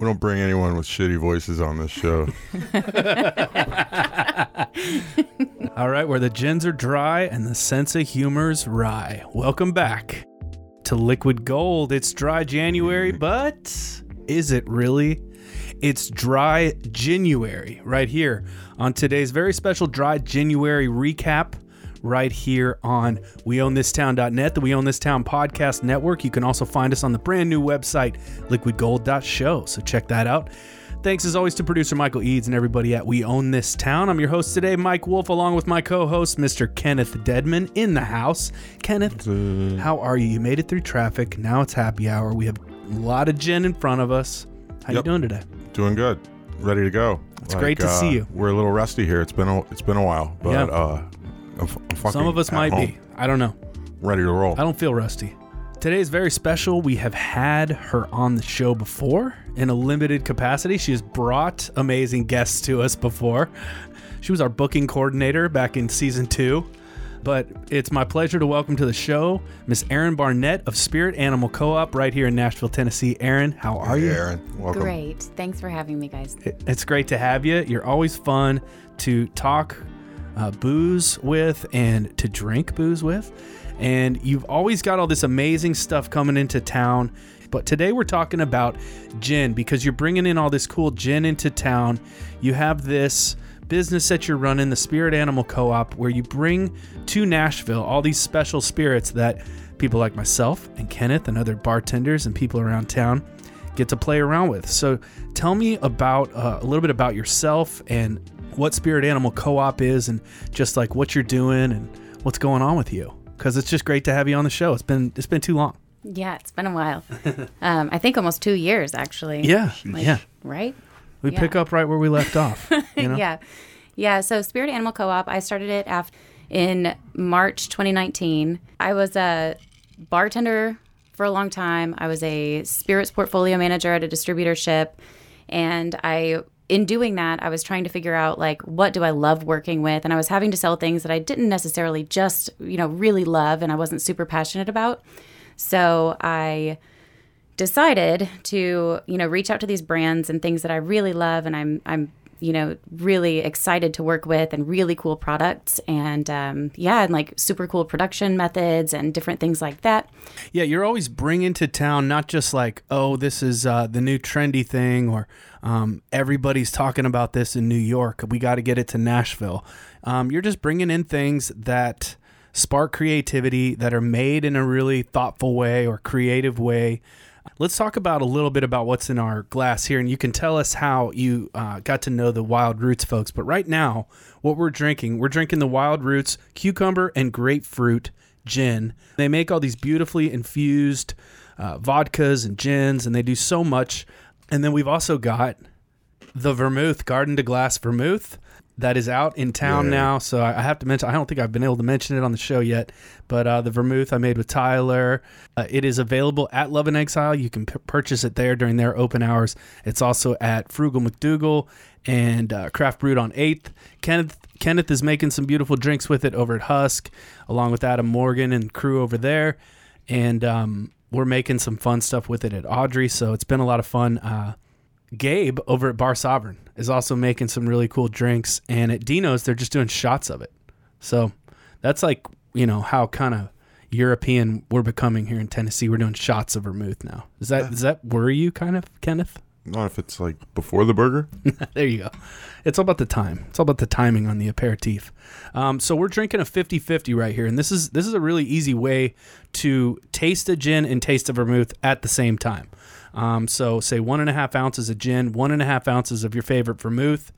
We don't bring anyone with shitty voices on this show. All right, where the gins are dry and the sense of humor's wry. Welcome back to Liquid Gold. It's dry January, but is it really? It's dry January right here on today's very special dry January recap right here on weownthistown.net, the We Own This Town podcast network. You can also find us on the brand new website, liquidgold.show. So check that out. Thanks as always to producer Michael Eads and everybody at We Own This Town. I'm your host today, Mike Wolf, along with my co host, Mr. Kenneth Deadman, in the house. Kenneth, how are you? You made it through traffic. Now it's happy hour. We have a lot of gin in front of us. How you doing today? Doing good. Ready to go. It's great to see you. We're a little rusty here. It's been a, it's been a while, but Yeah. uh, I'm, f- I'm fucking Some of us might home, be. I don't know. ready to roll. I don't feel rusty. Today is very special. We have had her on the show before in a limited capacity. She has brought amazing guests to us before. She was our booking coordinator back in season two. But it's my pleasure to welcome to the show Miss Erin Barnett of Spirit Animal Co op right here in Nashville, Tennessee. Erin, how are Hey, you? Erin? Welcome. Great. Thanks for having me, guys. It's great to have you. You're always fun to talk uh, booze with and to drink booze with. And you've always got all this amazing stuff coming into town. But today we're talking about gin because you're bringing in all this cool gin into town. You have this business that you're running, the Spirit Animal Co op, where you bring to Nashville all these special spirits that people like myself and Kenneth and other bartenders and people around town get to play around with. So tell me about uh, a little bit about yourself and what Spirit Animal Co-op is, and just like what you're doing and what's going on with you. Because it's just great to have you on the show. It's been it's been too long. Yeah, it's been a while. um, I think almost two years, actually. Yeah, Like, yeah. Right? We yeah. pick up right where we left off. You know? Yeah. Yeah. So, Spirit Animal Co op, I started it af- in March 2019. I was a bartender for a long time. I was a spirits portfolio manager at a distributorship. And I, in doing that, I was trying to figure out like, what do I love working with? And I was having to sell things that I didn't necessarily just, you know, really love and I wasn't super passionate about. So I decided to you know reach out to these brands and things that I really love and I'm I'm you know really excited to work with and really cool products and um, yeah and like super cool production methods and different things like that Yeah, you're always bringing to town not just like, oh, this is uh, the new trendy thing, or um, everybody's talking about this in New York. We got to get it to Nashville. Um, you're just bringing in things that spark creativity, that are made in a really thoughtful way or creative way. Let's talk about a little bit about what's in our glass here, and you can tell us how you uh, got to know the Wild Roots folks. But right now, what we're drinking, we're drinking the Wild Roots cucumber and grapefruit gin. They make all these beautifully infused uh, vodkas and gins, and they do so much. And then we've also got the vermouth, Garden to Glass vermouth, that is out in town Yeah. now. So I have to mention, I don't think I've been able to mention it on the show yet, but uh, the vermouth I made with Tyler, uh, it is available at Love and Exile. You can p- purchase it there during their open hours. It's also at Frugal MacDoogal and uh, Craft Brewed on 8th. Kenneth Kenneth is making some beautiful drinks with it over at Husk, along with Adam Morgan and crew over there. And um, we're making some fun stuff with it at Audrey. So it's been a lot of fun. Gabe over at Bar Sovereign is also making some really cool drinks, and at Dino's they're just doing shots of it. So that's like you know how kind of European we're becoming here in Tennessee. We're doing shots of vermouth now. Does that does that worry you kind of, Kenneth? Not if it's like before the burger. there you go. It's all about the time. It's all about the timing on the aperitif. Um, so we're drinking a 50-50 right here, and this is this is a really easy way to taste a gin and taste a vermouth at the same time. Um, so say one and a half ounces of gin, one and a half ounces of your favorite vermouth,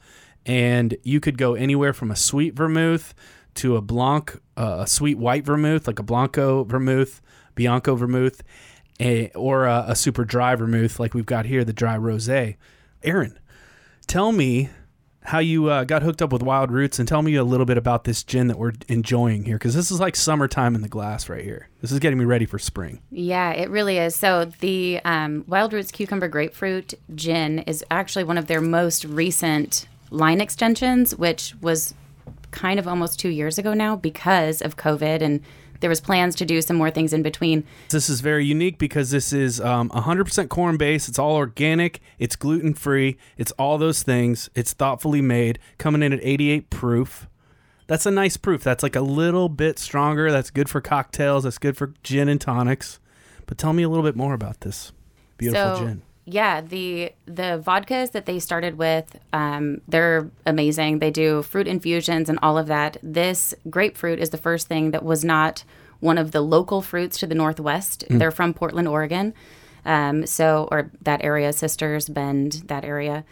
and you could go anywhere from a sweet vermouth to a blanc, uh, a sweet white vermouth, like a blanco vermouth, bianco vermouth, a, or a, a super dry vermouth, like we've got here, the dry rosé. Erin, tell me how you uh, got hooked up with Wild Roots, and tell me a little bit about this gin that we're enjoying here, because this is like summertime in the glass right here. This is getting me ready for spring. yeah it really is so the um, wild roots cucumber grapefruit gin is actually one of their most recent line extensions which was kind of almost two years ago now because of covid and there was plans to do some more things in between. This is very unique because this is um, 100% corn based. It's all organic. It's gluten free. It's all those things. It's thoughtfully made, coming in at 88 proof. That's a nice proof. That's like a little bit stronger. That's good for cocktails. That's good for gin and tonics. But tell me a little bit more about this beautiful so, gin. Yeah, the the vodkas that they started with, um, they're amazing. They do fruit infusions and all of that. This grapefruit is the first thing that was not one of the local fruits to the northwest. They're from Portland, Oregon. Um, so, or that area, Sisters Bend, that area.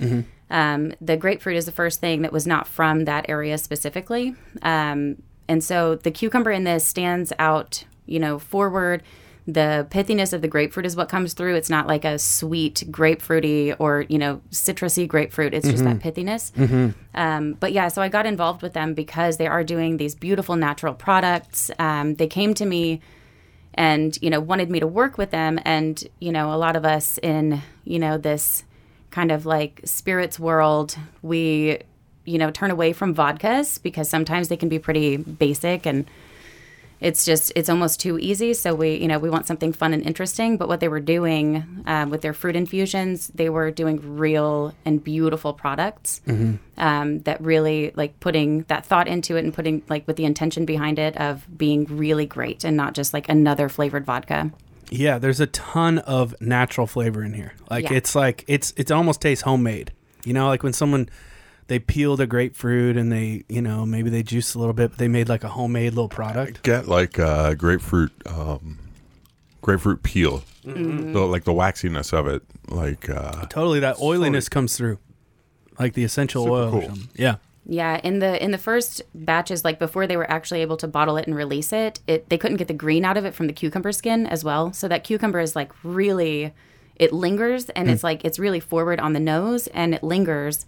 Um, the grapefruit is the first thing that was not from that area specifically. Um, and so the cucumber in this stands out, you know, forward. The pithiness of the grapefruit is what comes through. It's not like a sweet grapefruity or, you know, citrusy grapefruit. It's just that pithiness. Um, but yeah, so I got involved with them because they are doing these beautiful natural products. Um, they came to me and you know wanted me to work with them and you know a lot of us in you know this kind of like spirits world we you know turn away from vodkas because sometimes they can be pretty basic and it's just it's almost too easy so we you know we want something fun and interesting but what they were doing um, with their fruit infusions they were doing real and beautiful products um, that really like putting that thought into it and putting like with the intention behind it of being really great and not just like another flavored vodka Yeah, there's a ton of natural flavor in here. Like Yeah. it's like it's it almost tastes homemade. You know, like when someone they peeled a grapefruit and they, you know, maybe they juiced a little bit, but they made like a homemade little product. Get like uh, grapefruit, um, grapefruit peel, Mm-hmm. the, like the waxiness of it. Like uh, Totally, that oiliness comes through, like the essential Super oil. Or cool. something. Yeah, yeah in the in the first batches like before they were actually able to bottle it and release it it they couldn't get the green out of it from the cucumber skin as well so that cucumber is like really it lingers and it's like it's really forward on the nose and it lingers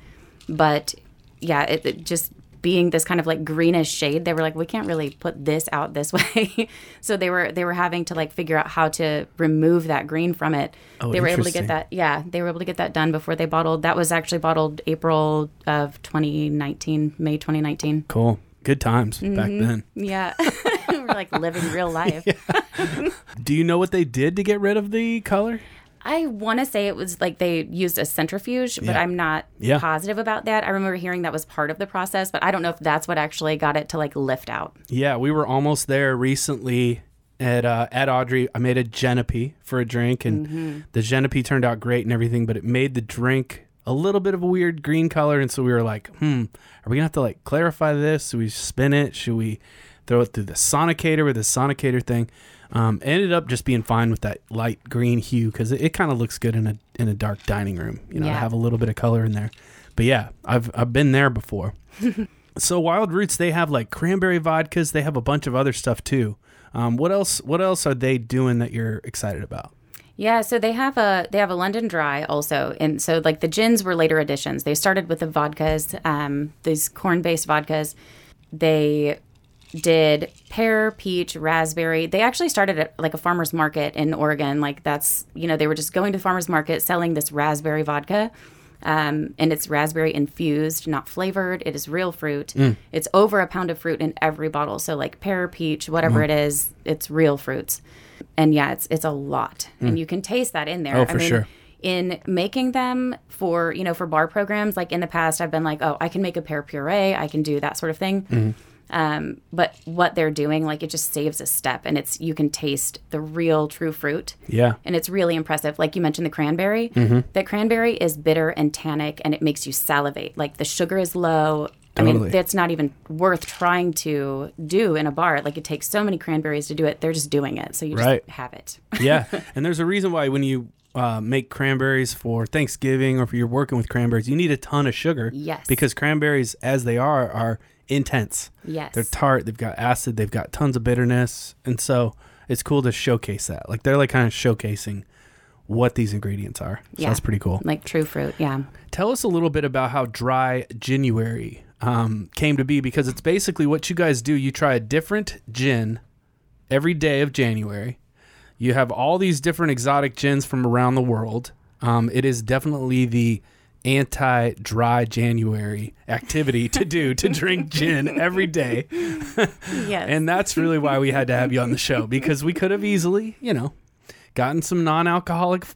but yeah it, it just being this kind of like greenish shade they were like we can't really put this out this way so they were they were having to like figure out how to remove that green from it Oh, they were able to get that yeah they were able to get that done before they bottled that was actually bottled april of 2019 may 2019 cool. Good times back Mm-hmm. then. yeah we're like living real life Do you know what they did to get rid of the color? I want to say it was like they used a centrifuge, but Yeah. I'm not Yeah. positive about that. I remember hearing that was part of the process, but I don't know if that's what actually got it to like lift out. Yeah, we were almost there recently at uh, at Audrey. I made a Genepi for a drink, and Mm-hmm. the Genepi turned out great and everything, but it made the drink a little bit of a weird green color, and so we were like, hmm, are we gonna have to like clarify this? Should we spin it? Should we throw it through the sonicator with the sonicator thing? Um, ended up just being fine with that light green hue because it, it kind of looks good in a in a dark dining room. You know, Yeah. have a little bit of color in there. But yeah, I've I've been there before. So Wild Roots, they have like cranberry vodkas. They have a bunch of other stuff too. Um, what else? What else are they doing that you're excited about? Yeah, so they have a they have a London Dry also, and so like the gins were later additions. They started with the vodkas, um, these corn based vodkas. They did pear, peach, raspberry. They actually started at like a farmer's market in Oregon. Like that's you know they were just going to the farmer's market selling this raspberry vodka. Um, and it's raspberry infused, not flavored. It is real fruit. Mm. It's over a pound of fruit in every bottle. So like pear, peach, whatever mm-hmm. it is, it's real fruits. And yeah, it's it's a lot, and mm. you can taste that in there. Oh, for sure. In making them for you know for bar programs, like in the past, I've been like, oh, I can make a pear puree, I can do that sort of thing. Mm-hmm. Um, but what they're doing, like it just saves a step, and it's you can taste the real true fruit Yeah, and it's really impressive. Like you mentioned, the cranberry. Mm-hmm. The cranberry is bitter and tannic, and it makes you salivate. Like the sugar is low. I mean, that's not even worth trying to do in a bar. Like it takes so many cranberries to do it. They're just doing it, so you just Right. have it. yeah. and there's a reason why when you uh, make cranberries for Thanksgiving or if you're working with cranberries, you need a ton of sugar. Yes. Because cranberries, as they are, are intense. Yes. They're tart. They've got acid. They've got tons of bitterness, and so it's cool to showcase that. Like they're like kind of showcasing what these ingredients are. So Yeah. that's pretty cool. like true fruit. Yeah. Tell us a little bit about how dry January um, came to be because it's basically what you guys do. You try a different gin every day of January. You have all these different exotic gins from around the world. Um, it is definitely the anti dry January activity to do to drink gin every day. Yes. And that's really why we had to have you on the show because we could have easily, you know, gotten some non alcoholic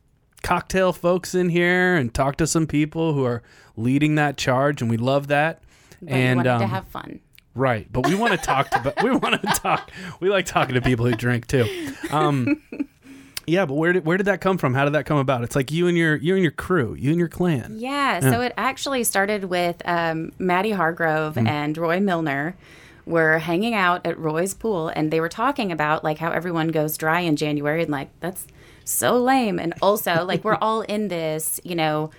cocktail folks in here and talked to some people who are leading that charge. And we love that. but and we wanted to um, have fun. Right, but we want to talk to we want to talk. We like talking to people who drink too. Um, yeah, but where did where did that come from? How did that come about? It's like you and your you and your crew, you and your clan. Yeah, so it actually started with um, Maddie Hargrove Mm. and Roy Milner were hanging out at Roy's pool and they were talking about like how everyone goes dry in January and like that's so lame and also like we're all in this, you know,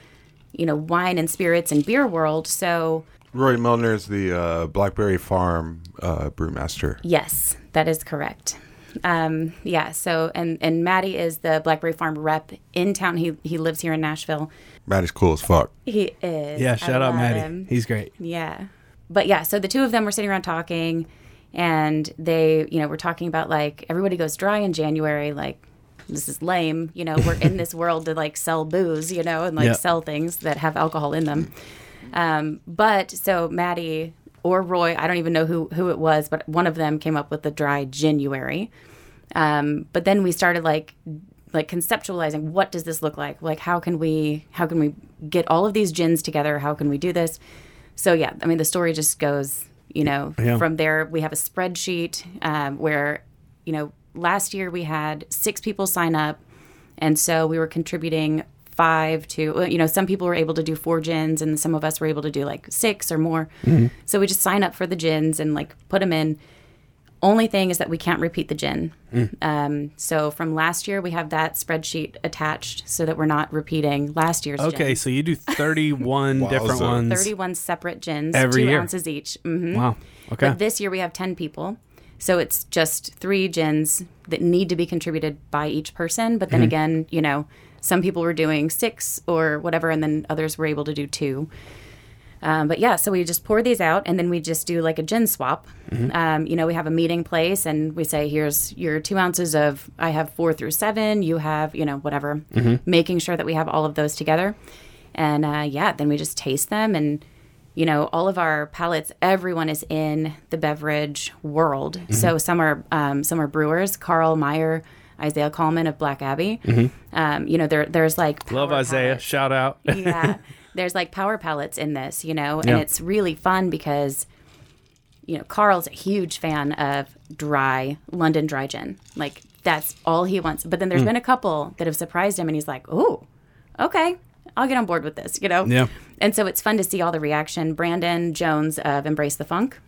you know, wine and spirits and beer world. So, Roy Milner is the uh, Blackberry Farm uh, brewmaster. yes, that is correct. Um, yeah, so and and Maddie is the Blackberry Farm rep in town. He he lives here in Nashville. Maddie's cool as fuck. He is. Yeah, I shout out Maddie. him. He's great. Yeah. But yeah, so the two of them were sitting around talking and they, you know, were talking about like everybody goes dry in January, like this is lame, you know, we're in this world to like sell booze, you know, and like Yeah. sell things that have alcohol in them. Um, but so Maddie or Roy, I don't even know who who it was, but one of them came up with the dry January. Um, but then we started like like conceptualizing what does this look like? Like how can we how can we get all of these gins together? How can we do this? So yeah, I mean the story just goes, you know, Yeah. from there we have a spreadsheet um, where, you know, last year we had six people sign up, and so we were contributing five to you know some people were able to do four gins and some of us were able to do like six or more so we just sign up for the gins and like put them in only thing is that we can't repeat the gin um, so from last year we have that spreadsheet attached so that we're not repeating last year's Okay, gin. so you do 31 different Wowza. ones 31 separate gins Every two year. ounces each hmm Wow. Okay. but this year we have 10 people. So it's just three gins that need to be contributed by each person. But then Mm-hmm. again, you know, some people were doing six or whatever, and then others were able to do two. Um, but yeah, so we just pour these out and then we just do like a gin swap. Mm-hmm. Um, you know, we have a meeting place and we say, here's your two ounces of, I have four through seven, you have, you know, whatever, Mm-hmm. making sure that we have all of those together. And uh, yeah, then we just taste them and, you know, all of our palates, everyone is in the beverage world. Mm-hmm. So some are, um, some are brewers, Carl Meyer, Isaiah Coleman of Black Abbey. Um, you know, there, there's like, Mm-hmm. Love Isaiah. Shout out. yeah. There's like power palettes in this, you know, and Yeah. it's really fun because, you know, Carl's a huge fan of dry London dry gin. Like that's all he wants. But then there's been a couple that have surprised him, and he's like, "Oh, okay, I'll get on board with this," you know. Yeah. And so it's fun to see all the reaction. Brandon Jones of Embrace the Funk.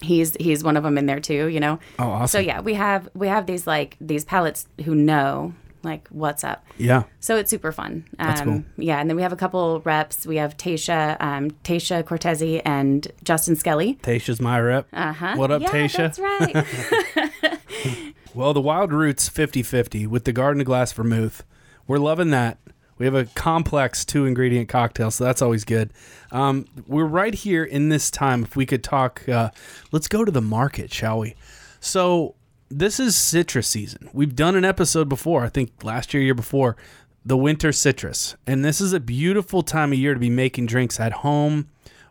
He's he's one of them in there too, you know. Oh, awesome. So yeah, we have we have these like these palettes who know like what's up. Yeah. So it's super fun. Um, That's cool. Yeah, and then we have a couple reps. We have Tasha, um, Tasha Cortezi, and Justin Skelly. Tasha's my rep. Uh huh. What up, yeah, Tasha? That's right. Well, the Wild Roots 50 50 with the Garden of Glass Vermouth. We're loving that. We have a complex two ingredient cocktail, so that's always good. Um, we're right here in this time. If we could talk, uh, let's go to the market, shall we? So, this is citrus season. We've done an episode before, I think last year, year before, the winter citrus. And this is a beautiful time of year to be making drinks at home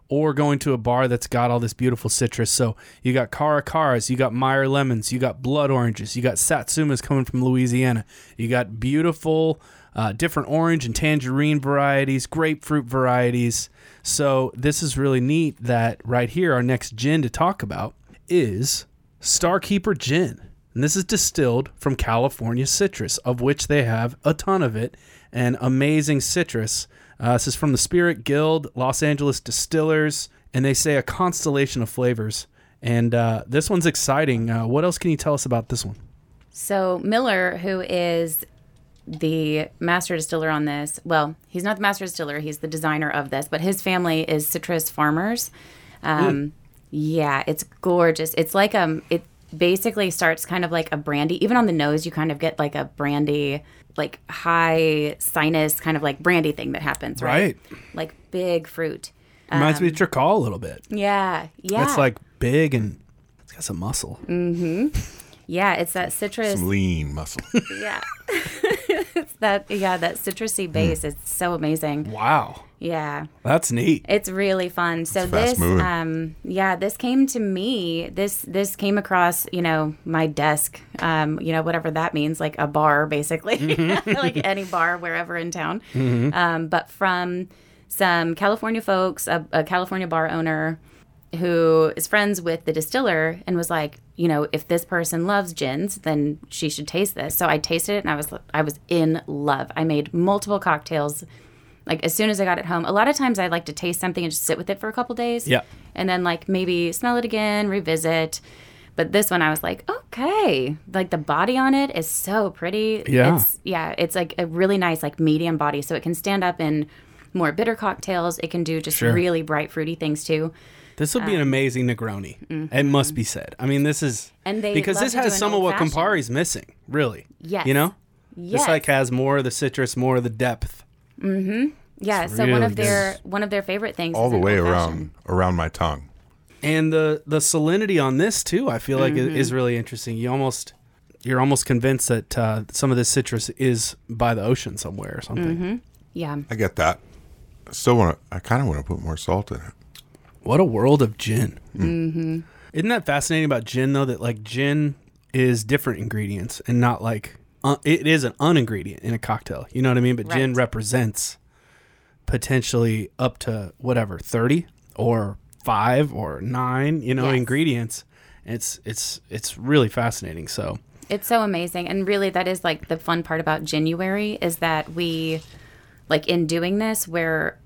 or going to a bar that's got all this beautiful citrus. So you got Cara Caras, you got Meyer lemons, you got blood oranges, you got Satsumas coming from Louisiana, you got beautiful uh, different orange and tangerine varieties, grapefruit varieties. So this is really neat that right here, our next gin to talk about is Starkeeper Gin. And this is distilled from California citrus, of which they have a ton of it, and amazing citrus. Uh, this is from the Spirit Guild, Los Angeles Distillers, and they say a constellation of flavors. And uh, this one's exciting. Uh, what else can you tell us about this one? so Miller, who is the master distiller on this, well, he's not the master distiller. He's the designer of this, but his family is citrus farmers. Um, Yeah, it's gorgeous. It's like um, it basically starts kind of like a brandy. Even on the nose, you kind of get like a brandy, like high sinus kind of like brandy thing that happens, right? right. Like big fruit. Reminds me of Tricol a little bit. Yeah, yeah. It's like big and it's got some muscle. Yeah, it's that citrus. Some lean muscle. Yeah. It's that yeah, that citrusy base is so amazing. Wow. Yeah. That's neat. It's really fun. So It's this, moving. um, yeah, this came to me. This this came across, you know, my desk. Um, you know, whatever that means, like a bar, basically, like any bar wherever in town. Um, but from some California folks, a, a California bar owner who is friends with the distiller and was like, you know, if this person loves gins, then she should taste this. So I tasted it and I was I was in love. I made multiple cocktails like as soon as I got it home. A lot of times I like to taste something and just sit with it for a couple days. Yeah. And then like maybe smell it again, revisit. But this one I was like, okay. Like the body on it is so pretty. Yeah. It's yeah, it's like a really nice like medium body so it can stand up in more bitter cocktails. It can do just Sure. really bright fruity things too. This would be an amazing Negroni. It must be said. I mean, this is mm-hmm. And they because this has some of what old-fashioned. Campari's missing. Really. Yes. You know, Yes. this like has more of the citrus, more of the depth. Mm-hmm. Yeah, it's so one of their one of their favorite things all is the way old-fashioned. around around my tongue. and the the salinity on this too i feel like Mm-hmm. is, is really interesting you almost you're almost convinced that uh, some of this citrus is by the ocean somewhere or something Mm-hmm. Yeah. I get that. I still want to. I kind of want to put more salt in it. What a world of gin mm-hmm. isn't that fascinating about gin though that like gin is different ingredients and not like uh, it is an uningredient in a cocktail you know what i mean but gin represents potentially up to whatever 30 or 5 or 9 you know Yes. ingredients it's it's it's really fascinating so It's so amazing. And really that is like the fun part about January is that we like in doing this where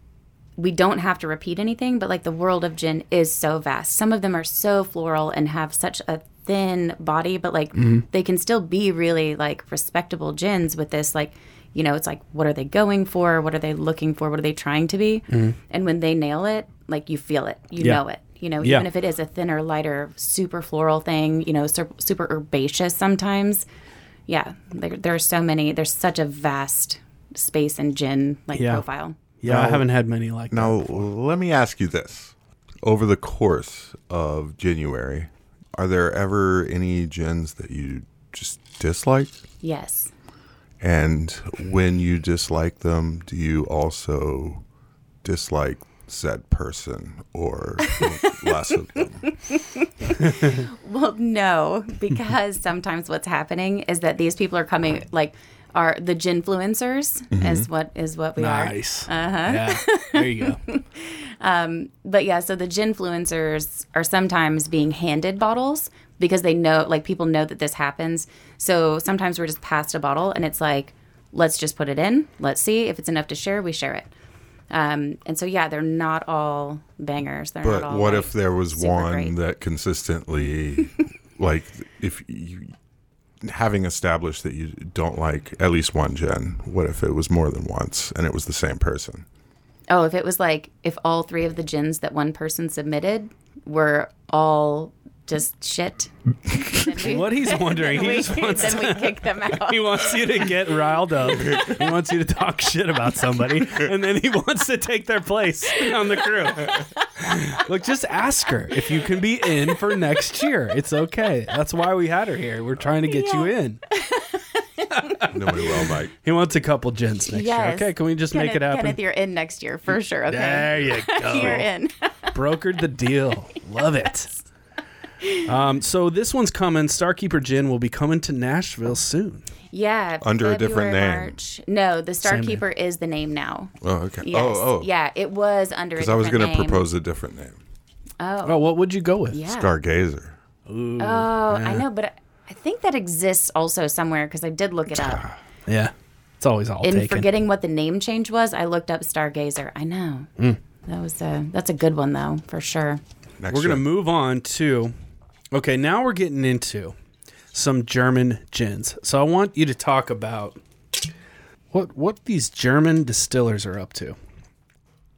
we don't have to repeat anything, but like the world of gin is so vast. Some of them are so floral and have such a thin body, but like mm-hmm. they can still be really like respectable gins with this like you know, it's like what are they going for? What are they looking for? What are they trying to be? Mm-hmm. And when they nail it, like you feel it. You Yeah. know it. You know, Yeah. even if it is a thinner, lighter, super floral thing, you know, sur- super herbaceous sometimes. Yeah, there, there are so many. There's such a vast space in gin like Yeah. profile. Yeah i haven't had many like that Now, let me ask you this: over the course of January, are there ever any gins that you just dislike? Yes. And when you dislike them, do you also dislike said person or less of them? Well, no, because sometimes what's happening is that these people are coming like are the ginfluencers is what is what we are. Nice. Uh-huh. Yeah. There you go. but yeah, so the ginfluencers are sometimes being handed bottles because they know, like, people know that this happens. So sometimes we're just passed a bottle and it's like, let's just put it in. Let's see if it's enough to share. We share it. Um, and so yeah, they're not all bangers. They're not But all. what like, if there was one great. that consistently, like, if you having established that you don't like at least one gin, what if it was more than once and it was the same person? Oh, if it was like if all three of the gins that one person submitted were all just shit. we- What he's wondering, he we, just wants then we kick them out. he wants you to get riled up. He wants you to talk shit about somebody, and then he wants to take their place on the crew. Look, just ask her if you can be in for next year. It's okay. That's why we had her here. We're trying to get you in. Nobody will, Mike. He wants a couple gins next year. Okay, can we just make it happen? Kenneth, you're in next year for sure. Okay. There you go. You're in. Brokered the deal. Love it. Um, so this one's coming. Starkeeper Gin will be coming to Nashville soon. Yeah. Under a different name. March. No, the Same name. Starkeeper is the name now. Oh, okay. Yes. Oh, oh. Yeah, it was under a Because I was going to propose a different name. Oh, Oh, what would you go with? Yeah. Stargazer. Oh, I know, but I- I think that exists also somewhere because I did look it up. Yeah. It's always all In taken. forgetting what the name change was, I looked up Stargazer. I know. Hmm. That was a that's a good one though, for sure. Next We're going to move on to. Okay, now we're getting into some German gins. So I want you to talk about what what these German distillers are up to.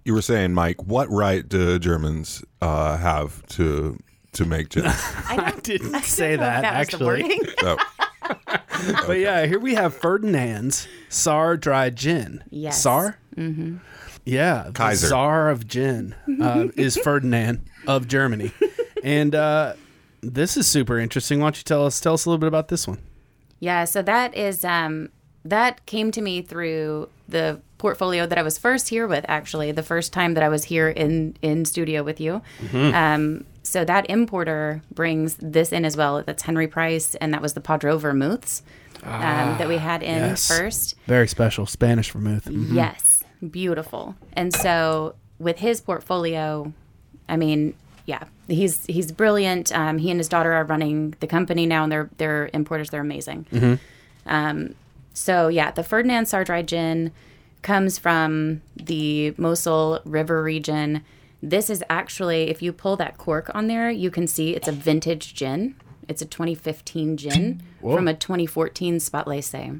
You were saying, Mike, what right do Germans uh, have to to make gin? I didn't say I don't know if that, was actually. wording. oh, But yeah, here we have Ferdinand's Saar Dry Gin. Yes. Saar? Mm-hmm. Yeah. the Kaiser. Czar of gin uh, is Ferdinand of Germany. And uh, this is super interesting. Why don't you tell us tell us a little bit about this one? Yeah, so that is um that came to me through the portfolio that I was first here with. Actually, the first time that I was here in in studio with you. Um, so that importer brings this in as well. That's Henry Price, and that was the Padro vermouths um, that we had in yes. first. Very special Spanish vermouth. Mhm. Yes, beautiful. And so with his portfolio, I mean, yeah, he's he's brilliant. Um, he and his daughter are running the company now, and they're they're importers. They're amazing. Um, so yeah, the Ferdinand Saar Dry gin comes from the Mosel River region. This is actually, if you pull that cork on there, you can see it's a vintage gin. It's a 2015 gin from a 2014 Spätlese.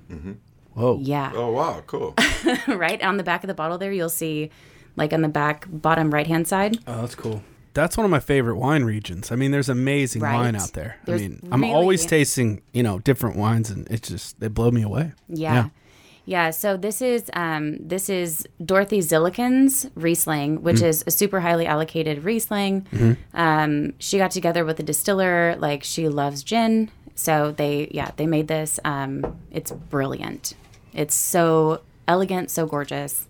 Whoa. Yeah Oh wow, cool. right on the back of the bottle there you'll see like on the back bottom right hand side Oh, that's cool. That's one of my favorite wine regions. I mean, there's amazing Right. wine out there. There's I mean, I'm always tasting, you know, different wines, and it's just they blow me away. yeah yeah, so this is um, this is Dorothee Zilliken's Riesling, which is a super highly allocated Riesling. Um, she got together with a distiller, like she loves gin, so they yeah they made this. Um, it's brilliant. It's so elegant, so gorgeous.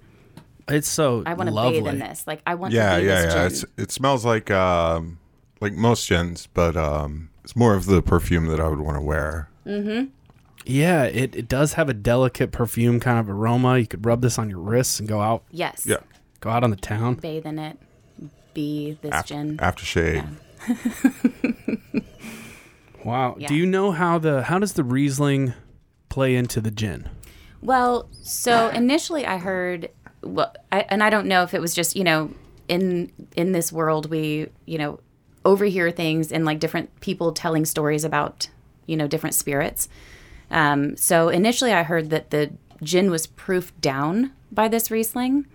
It's so I want to bathe in this. Like I want yeah, to bathe yeah, this yeah. gin. It's, it smells like um, like most gins, but um, it's more of the perfume that I would want to wear. Mm-hmm. Yeah, it, it does have a delicate perfume kind of aroma. You could rub this on your wrists and go out yes. Yeah, go out on the town. Bathe in it. Be this Af- gin. aftershave. Wow. Yeah. Do you know how the how does the Riesling play into the gin? Well, so initially I heard, well, I, and I don't know if it was just you know in in this world we you know overhear things and like different people telling stories about you know different spirits. Um, so initially I heard that the gin was proofed down by this Riesling,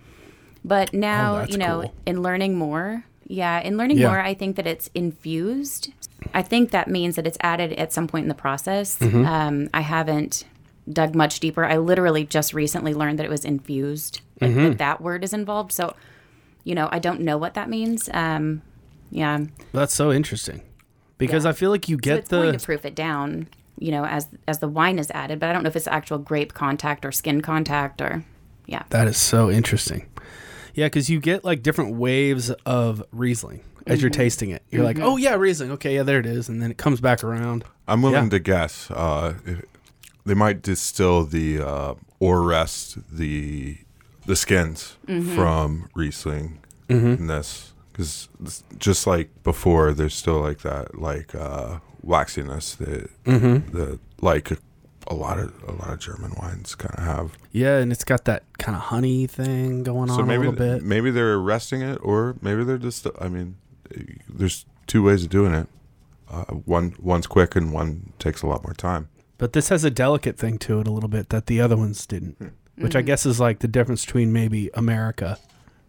but now Oh, you know cool. in learning more, yeah, in learning Yeah. more, I think that it's infused. I think that means that it's added at some point in the process. Mm-hmm. Um, I haven't dug much deeper. I literally just recently learned that it was infused. Like, Mm-hmm. That that word is involved. So, you know, I don't know what that means. Um, yeah, That's so interesting. Because Yeah. I feel like you so get it's going the to proof it down. You know, as as the wine is added, but I don't know if it's actual grape contact or skin contact or yeah. That is so interesting. Yeah, because you get like different waves of Riesling as Mm-hmm. you're tasting it. You're like, oh yeah, Riesling. Okay, yeah, there it is, and then it comes back around. I'm willing Yeah. to guess. Uh, if- they might distill the uh, or rest the the skins Mm-hmm. from Riesling Mm-hmm. in this because just like before, there's still like that like uh, waxiness that Mm-hmm. that like a lot of a lot of German wines kind of have. Yeah, and it's got that kind of honey thing going on so a maybe little bit. maybe they're resting it, or maybe they're just. I mean, there's two ways of doing it. Uh, one one's quick and one takes a lot more time. But this has a delicate thing to it a little bit that the other ones didn't, which I guess is like the difference between maybe America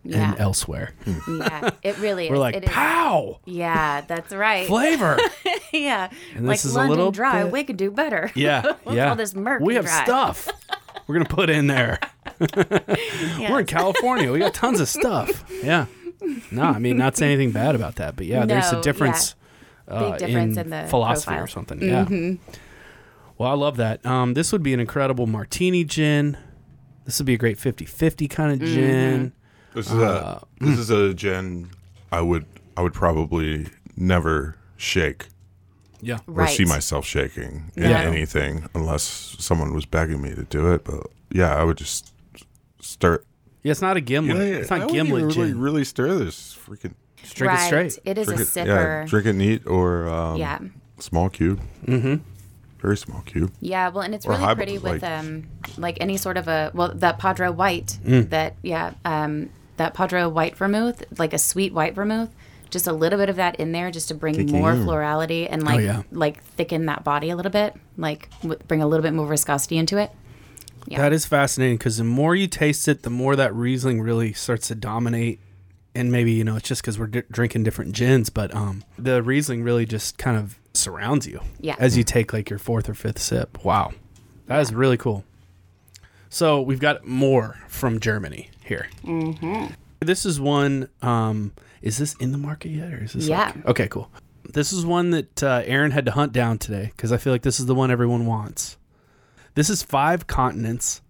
Yeah. and elsewhere. yeah, it really is. We're like, it is. pow, Yeah, that's right. flavor. yeah, And like this is a London little Dry, bit- we could do better. Yeah, What's yeah. all this murky we have dry? stuff. We're gonna put in there. We're in California. We got tons of stuff. Yeah. No, I mean not saying anything bad about that, but yeah, there's a No, difference. Uh, Big difference in the philosophy profile. or something. Yeah. Well, I love that. Um, this would be an incredible martini gin. This would be a great 50-50 kind of gin. This is a this is a gin I would I would probably never shake Yeah. or Right. see myself shaking in Yeah. anything unless someone was begging me to do it. But yeah, I would just stir. Yeah, it's not a gimlet. it's I not wouldn't gimlet even really, gin. really stir this freaking. Just drink right. it straight. It is a Drink it, sipper. yeah, drink it neat or um, Yeah. small cube. Mm-hmm. Very small cube. Yeah, well, and it's Or really pretty with like- um like any sort of a well that Padro White Mm. that yeah um that Padro White vermouth like a sweet white vermouth just a little bit of that in there just to bring Kicking more in. florality and like Oh, yeah. like thicken that body a little bit like w- bring a little bit more viscosity into it. Yeah. That is fascinating because the more you taste it, the more that Riesling really starts to dominate. And maybe you know it's just because we're di- drinking different gins, but um, the Riesling really just kind of surrounds you. Yeah. As you take like your fourth or fifth sip. Wow, that is really cool. So we've got more from Germany here. Mm-hmm. This is one. Um, is this in the market yet, or is this? Yeah. Like, okay, cool. This is one that uh, Erin had to hunt down today because I feel like this is the one everyone wants. This is Five Continents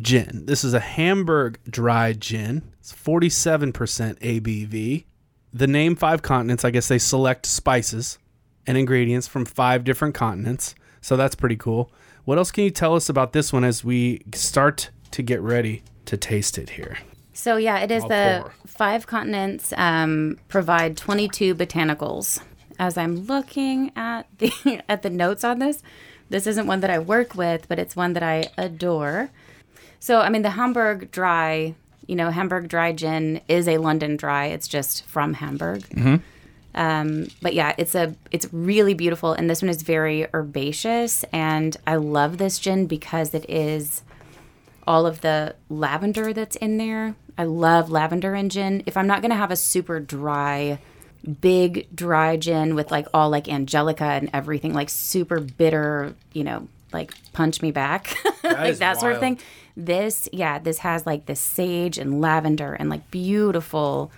gin. This is a Hamburg dry gin. It's 47% ABV. The name Five Continents, I guess they select spices and ingredients from five different continents. So that's pretty cool. What else can you tell us about this one as we start to get ready to taste it here? So yeah, it is I'll the pour. five continents um, provide 22 botanicals. As I'm looking at the at the notes on this, this isn't one that I work with, but it's one that I adore. So I mean, the Hamburg Dry, you know, Hamburg Dry Gin is a London Dry. It's just from Hamburg. Um, but yeah, it's a it's really beautiful, and this one is very herbaceous, and I love this gin because it is all of the lavender that's in there. I love lavender in gin. If I'm not gonna have a super dry, big dry gin with like all like angelica and everything, like super bitter, you know, like punch me back, like is that sort of thing. This, yeah, this has like the sage and lavender and like beautiful,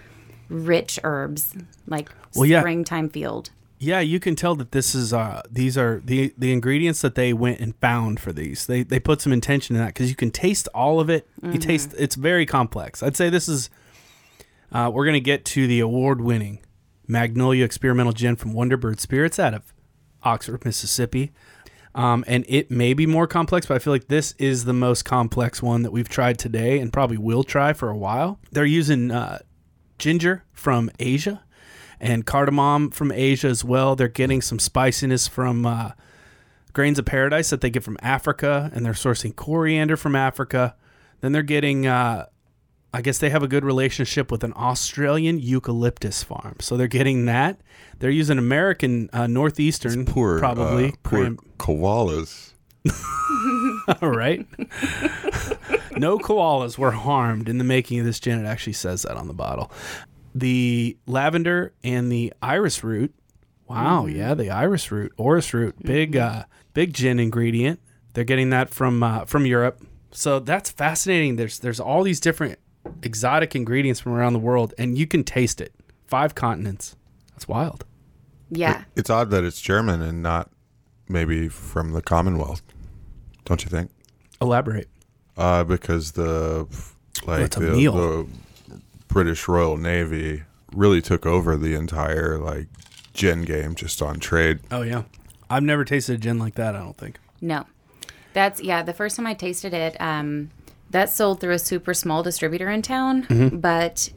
rich herbs, like Well, yeah. springtime field. Yeah, you can tell that this is uh these are the the ingredients that they went and found for these. They they put some intention in that because you can taste all of it. You taste it's very complex. I'd say this is uh, we're gonna get to the award winning Magnolia Experimental Gin from Wonderbird Spirits out of Oxford, Mississippi. Um, and it may be more complex, but I feel like this is the most complex one that we've tried today and probably will try for a while. They're using uh, ginger from Asia and cardamom from Asia as well. They're getting some spiciness from uh, grains of paradise that they get from Africa, and they're sourcing coriander from Africa. Then they're getting, uh, I guess they have a good relationship with an Australian eucalyptus farm, so they're getting that. They're using American uh, northeastern, Poor, probably. uh, poor koalas. All right. No koalas were harmed in the making of this gin. It actually says that on the bottle. The lavender and the iris root. Wow, yeah, the iris root, orris root, big, uh, big gin ingredient. They're getting that from uh, from Europe. So that's fascinating. There's there's all these different exotic ingredients from around the world, and you can taste it. Five continents. That's wild. Yeah. It's odd that it's German and not maybe from the Commonwealth. Don't you think? Elaborate. Uh, because the like the, the British Royal Navy really took over the entire like gin game just on trade. Oh yeah, I've never tasted a gin like that. I don't think. No. That's yeah, the first time I tasted it, um, that sold through a super small distributor in town. Mm-hmm. But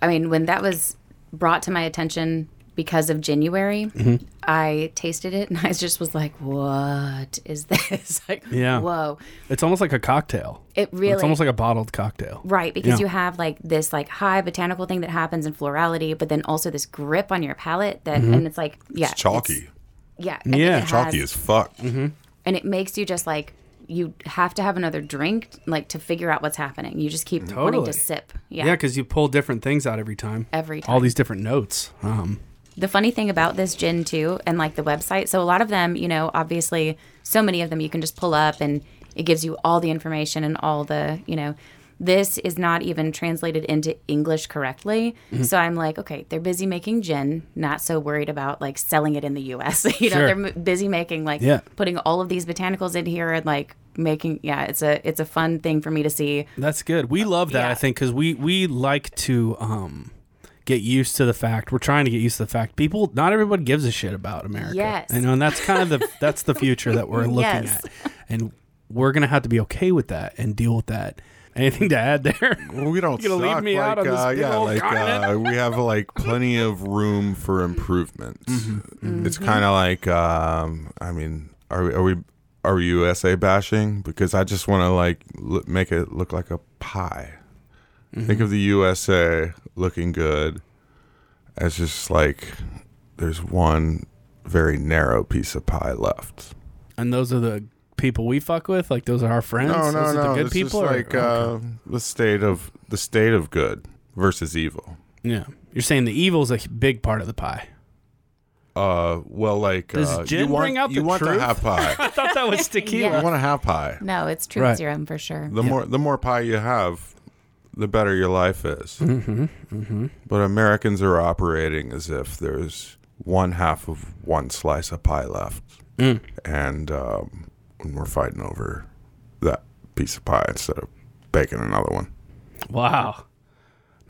I mean, when that was brought to my attention because of January, Mm-hmm. I tasted it and I just was like, "What is this?" like, Yeah. whoa! It's almost like a cocktail. It really It's almost like a bottled cocktail. Right, because Yeah. you have like this like high botanical thing that happens in florality, but then also this grip on your palate that, and it's like yeah, It's chalky. yeah, and Yeah. it has- chalky as fuck. Mm-hmm. and it makes you just like you have to have another drink like to figure out what's happening. You just keep wanting Totally. to sip. Yeah. Yeah, because you pull different things out every time. Every time, All these different notes. Um, the funny thing about this gin too, and like the website, so a lot of them, you know, obviously, so many of them you can just pull up and it gives you all the information and all the, you know. This is not even translated into English correctly. Mm-hmm. So I'm like, okay, they're busy making gin, not so worried about like selling it in the US. you know, Sure. they're m- busy making like Yeah. putting all of these botanicals in here and like making yeah, it's a it's a fun thing for me to see. that's good. We love that, I think, because we, we like to um, get used to the fact. We're trying to get used to the fact. People, not everybody gives a shit about America. Yes. You know, and that's kind of the that's the future that we're looking Yes. at. And we're going to have to be okay with that and deal with that. Anything to add there? Well, we don't You gonna leave me like, out on this uh, big yeah, old like continent? uh, we have like plenty of room for improvement. Mm-hmm. It's kind of like, um, I mean, are we, are we are we USA bashing? Because I just want to like l- make it look like a pie. Mm-hmm. Think of the USA looking good as just like there's one very narrow piece of pie left. And those are the people we fuck with? Like, those are our friends? No, no, those are no. the good it's people? just or- like okay. uh, the state of the state of good versus evil. yeah. You're saying the evil's a big part of the pie. Uh, well, like Does uh, gin you want bring out you the want truth? to have pie. I thought that was tequila. Yeah. you want to have pie. No, it's truth Right. serum for sure. The more the more pie you have, the better your life is. Mm-hmm. Mm-hmm. But Americans are operating as if there's one half of one slice of pie left, Mm. and um, and we're fighting over that piece of pie instead of baking another one. Wow.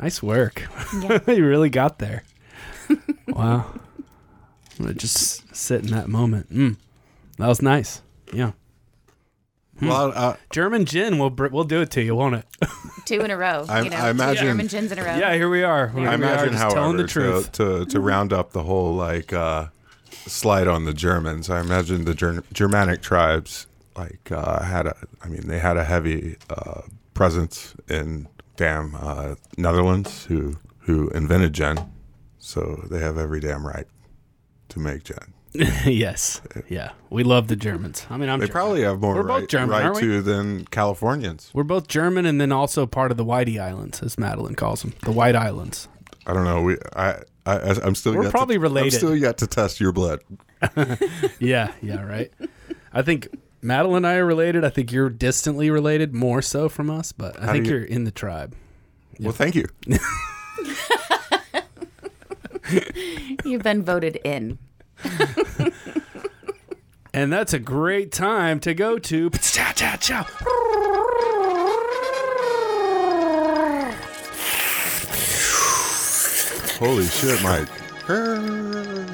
Nice work. you really got there. wow. I'm just sit in that moment. Mm. That was nice. Yeah. Well, uh, German gin, we'll br- we'll do it to you, won't it? Two in a row. I- you know, I two imagine- German gins in a row. yeah, here we are. Here I we imagine, are, just telling the truth. to to, to round up the whole like uh, slide on the Germans, I imagine the Ger- Germanic tribes like uh, had a, I mean, they had a heavy uh, presence in damn uh, Netherlands who who invented gin, so they have every damn right to make gin. yes. Yeah. We love the Germans. I mean, I'm They German. probably have more We're both right, German, right aren't we? to than Californians. We're both German and then also part of the Whitey Islands, as Madeline calls them, the White Islands. I don't know. We I. I, I'm still. We're yet probably to, related. I'm still yet to test your blood. Yeah, yeah, right. I think Madeline and I are related. I think you're distantly related, more so from us, but I How think you- you're in the tribe. Well, thank you. You've been voted in. And that's a great time to go to. Holy shit, Mike.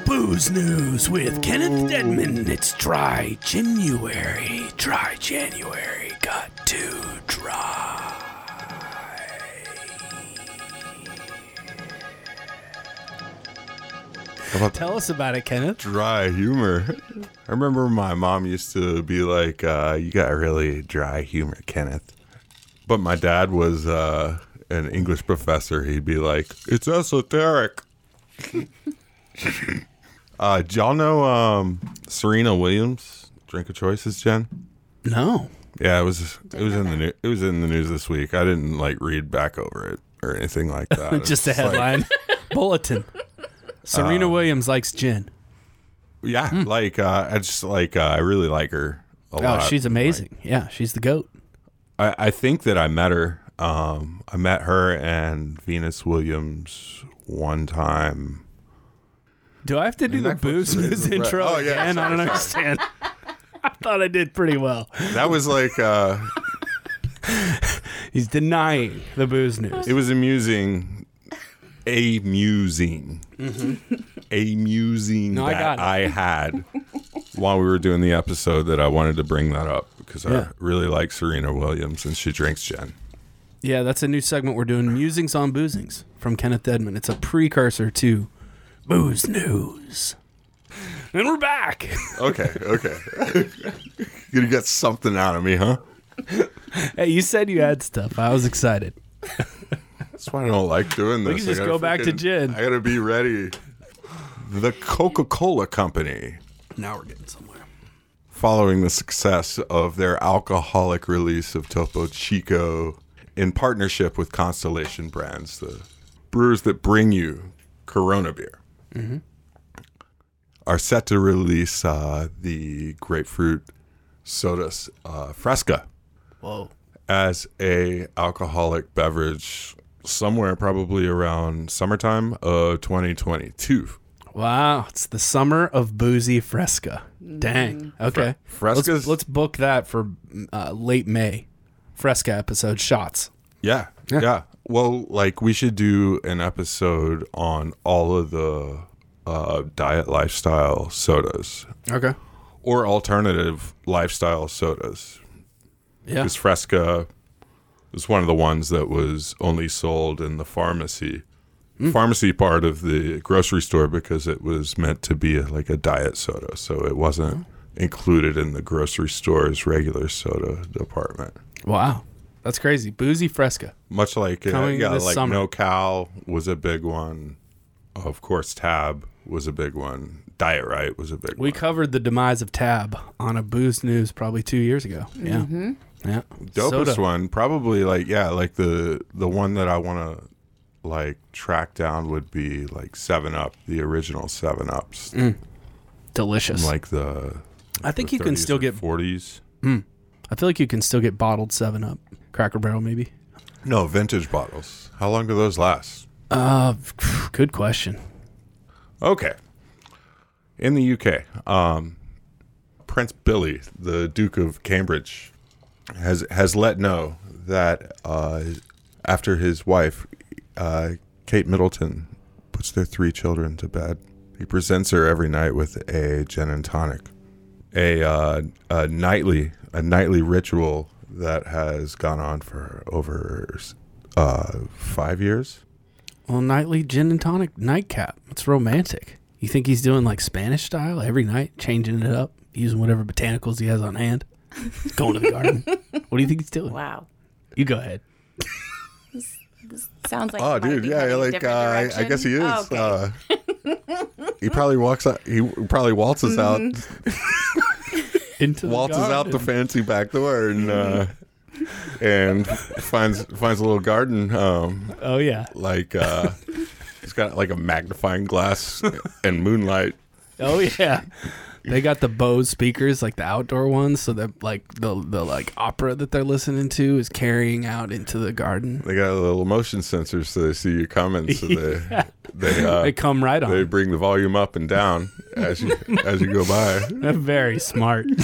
Booze news with Kenneth Deadman. It's dry January. Dry January. Got to dry. About Tell us about it, Kenneth. dry humor? I remember my mom used to be like, uh, "You got really dry humor, Kenneth." But my dad was uh, an English professor. He'd be like, "It's esoteric." uh, do y'all know um, Serena Williams? Drink of choices, Jen. No. Yeah, it was it was in the new, it was in the news this week. I didn't like read back over it or anything like that. Just a like- headline. Bulletin. Serena Williams likes gin. yeah, like uh, I just like uh, I really like her a Oh, lot. she's amazing. Yeah, she's the goat. I, I think that I met her. Um, I met her and Venus Williams one time. Do I have to do the booze news right. intro Oh, yeah, again? I don't understand. I thought I did pretty well. That was like uh, He's denying the booze news. it was amusing, amusing, amusing Mm-hmm. No, I that got it. I had while we were doing the episode that I wanted to bring that up because Yeah. I really like Serena Williams and she drinks gin. Yeah, that's a new segment we're doing. Musings on boozings from Kenneth Edmond. It's a precursor to booze news. And we're back. Okay, okay. you gonna get something out of me, huh? hey, you said you had stuff. I was excited. That's why I don't like doing this. We can just gotta go back to freaking- gin. I gotta be ready. The Coca Cola Company, Now we're getting somewhere. following the success of their alcoholic release of Topo Chico in partnership with Constellation Brands, the brewers that bring you Corona beer, Mm-hmm. are set to release uh, the grapefruit sodas uh, Fresca Whoa. as a alcoholic beverage somewhere probably around summertime of 2022. Wow, it's the summer of boozy Fresca. Dang. Okay. Fresca's- Let's, let's book that for uh, late May. Fresca episode shots. Yeah, yeah. Well, like we should do an episode on all of the uh, diet lifestyle sodas Okay. or alternative lifestyle sodas. Yeah. Because Fresca was one of the ones that was only sold in the pharmacy, hmm. pharmacy part of the grocery store because it was meant to be uh, like a diet soda, so it wasn't oh. included in the grocery store's regular soda department. Wow. That's crazy. Boozy Fresca. Much like uh, Coming yeah, this like summer. No Cal was a big one. Of course, Tab was a big one. Diet Right was a big We one. We covered the demise of Tab on a booze news probably two years ago. Yeah. Mm-hmm. Yeah. Dopest Soda. one, probably like yeah, like the the one that I want to like track down would be like Seven Up, the original Seven Ups, Mm. Delicious. like the. I think the you can still get. 40s. I feel like you can still get bottled Seven Up, Cracker Barrel maybe. No, vintage bottles. How long do those last? Uh, good question. Okay. In the UK, um, Prince Billy, the Duke of Cambridge, has has let know that uh, after his wife, uh, Kate Middleton, puts their three children to bed, he presents her every night with a gin and tonic, a, uh, a nightly a nightly ritual that has gone on for over uh, five years. Well, nightly gin and tonic nightcap. It's romantic. You think he's doing like Spanish style every night, changing it up, using whatever botanicals he has on hand, going to the garden. What do you think he's doing? Wow. You go ahead. This Sounds like Oh, it might dude, be yeah, like uh, I, I guess he is. Oh, okay. uh, he probably walks out. He probably waltzes out, Into the waltzes out the fancy back door, and uh, and finds finds a little garden. Um, Oh yeah. like uh, he's got like a magnifying glass and moonlight. Oh yeah. They got the Bose speakers, like the outdoor ones, so that like the the like opera that they're listening to is carrying out into the garden. They got little motion sensors so they see you coming. So they they uh, They come right on. they bring the volume up and down as you as you go by. They're very smart.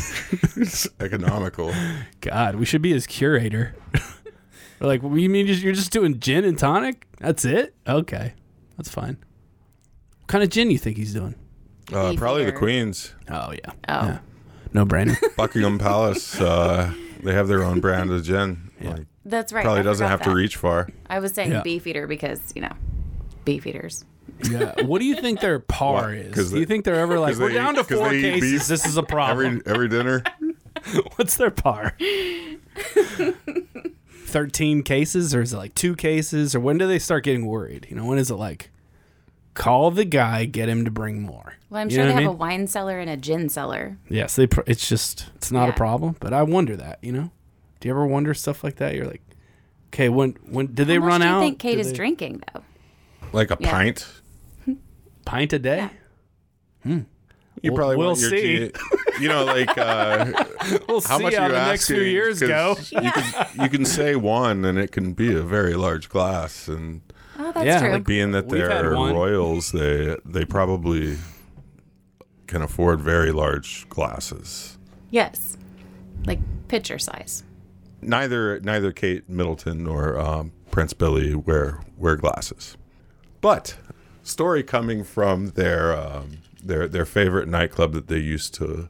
It's economical. God, we should be his curator. We're like, what, you mean you're just doing gin and tonic? That's it? Okay, that's fine. What kind of gin you think he's doing? Uh, Beef probably the. Queens. Oh yeah, Oh. yeah. no brainer. Buckingham Palace. Uh, they have their own brand of gin. Yeah. Like, That's right. probably I doesn't forgot have to reach far. I was saying Yeah. beef eater because, you know, beef eaters. yeah. What do you think their par What? is? 'Cause Do you think they're ever like we're down eat- to 'cause four cases? beef This is a problem. Every every dinner. What's their par? Thirteen cases, or is it like two cases, or when do they start getting worried? You know, when is it like call the guy, get him to bring more? Well, I'm You sure they what I have mean? a wine cellar and a gin cellar. Yes, they. Pr- it's just it's not a problem, but I wonder that. You know, do you ever wonder stuff like that? You're like, okay, when when did they How much run do you out? think Kate Did is they- drinking, though? Like a Yeah. pint. Pint a day. Yeah. You We'll- probably we'll want your see. G- you know, like uh, We'll how see much how you the next few asking, years go. 'cause You can you can say one, and it can be a very large glass. And Oh, that's Yeah, true. like- being that they're royals, they they probably can afford very large glasses. yes. Like pitcher size. Neither neither Kate Middleton nor um, Prince Billy wear wear glasses. But story coming from their um, their their favorite nightclub that they used to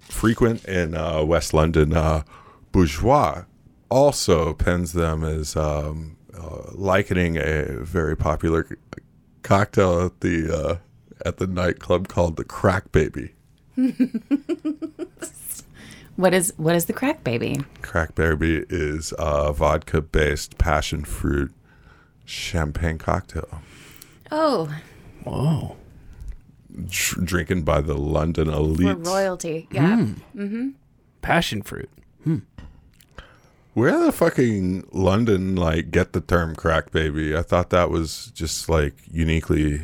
frequent in uh, West London, uh, Boujis, also pens them as um, uh, likening a very popular cocktail at the uh, at the nightclub called the Crack Baby. What is what is the crack baby? Crack Baby is a vodka based passion fruit champagne cocktail. Oh, Whoa. Dr- drinking by the London we're elite. royalty. Yeah. Mm-hmm. Passion fruit. Where the fucking London like get the term crack baby? I thought that was just like uniquely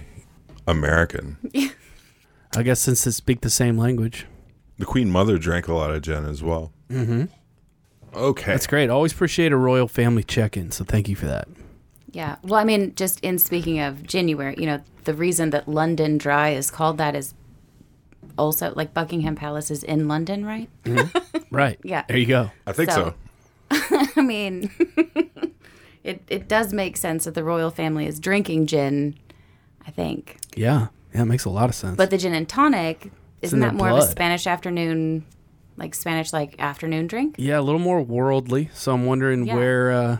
American. I guess since they speak the same language. The Queen Mother drank a lot of gin as well. Mm-hmm. Okay. That's great. Always appreciate a royal family check-in. So thank you for that. Yeah. Well, I mean, just in speaking of January, you know, the reason that London Dry is called that is also like Buckingham Palace is in London, right? Right. Yeah. There you go. I think so. So- I mean, it it does make sense that the royal family is drinking gin, I think. Yeah. Yeah. It makes a lot of sense. But the gin and tonic isn't in their that more of a blood. Spanish afternoon, like Spanish like afternoon drink? yeah, a little more worldly. So I'm wondering Yeah. where. uh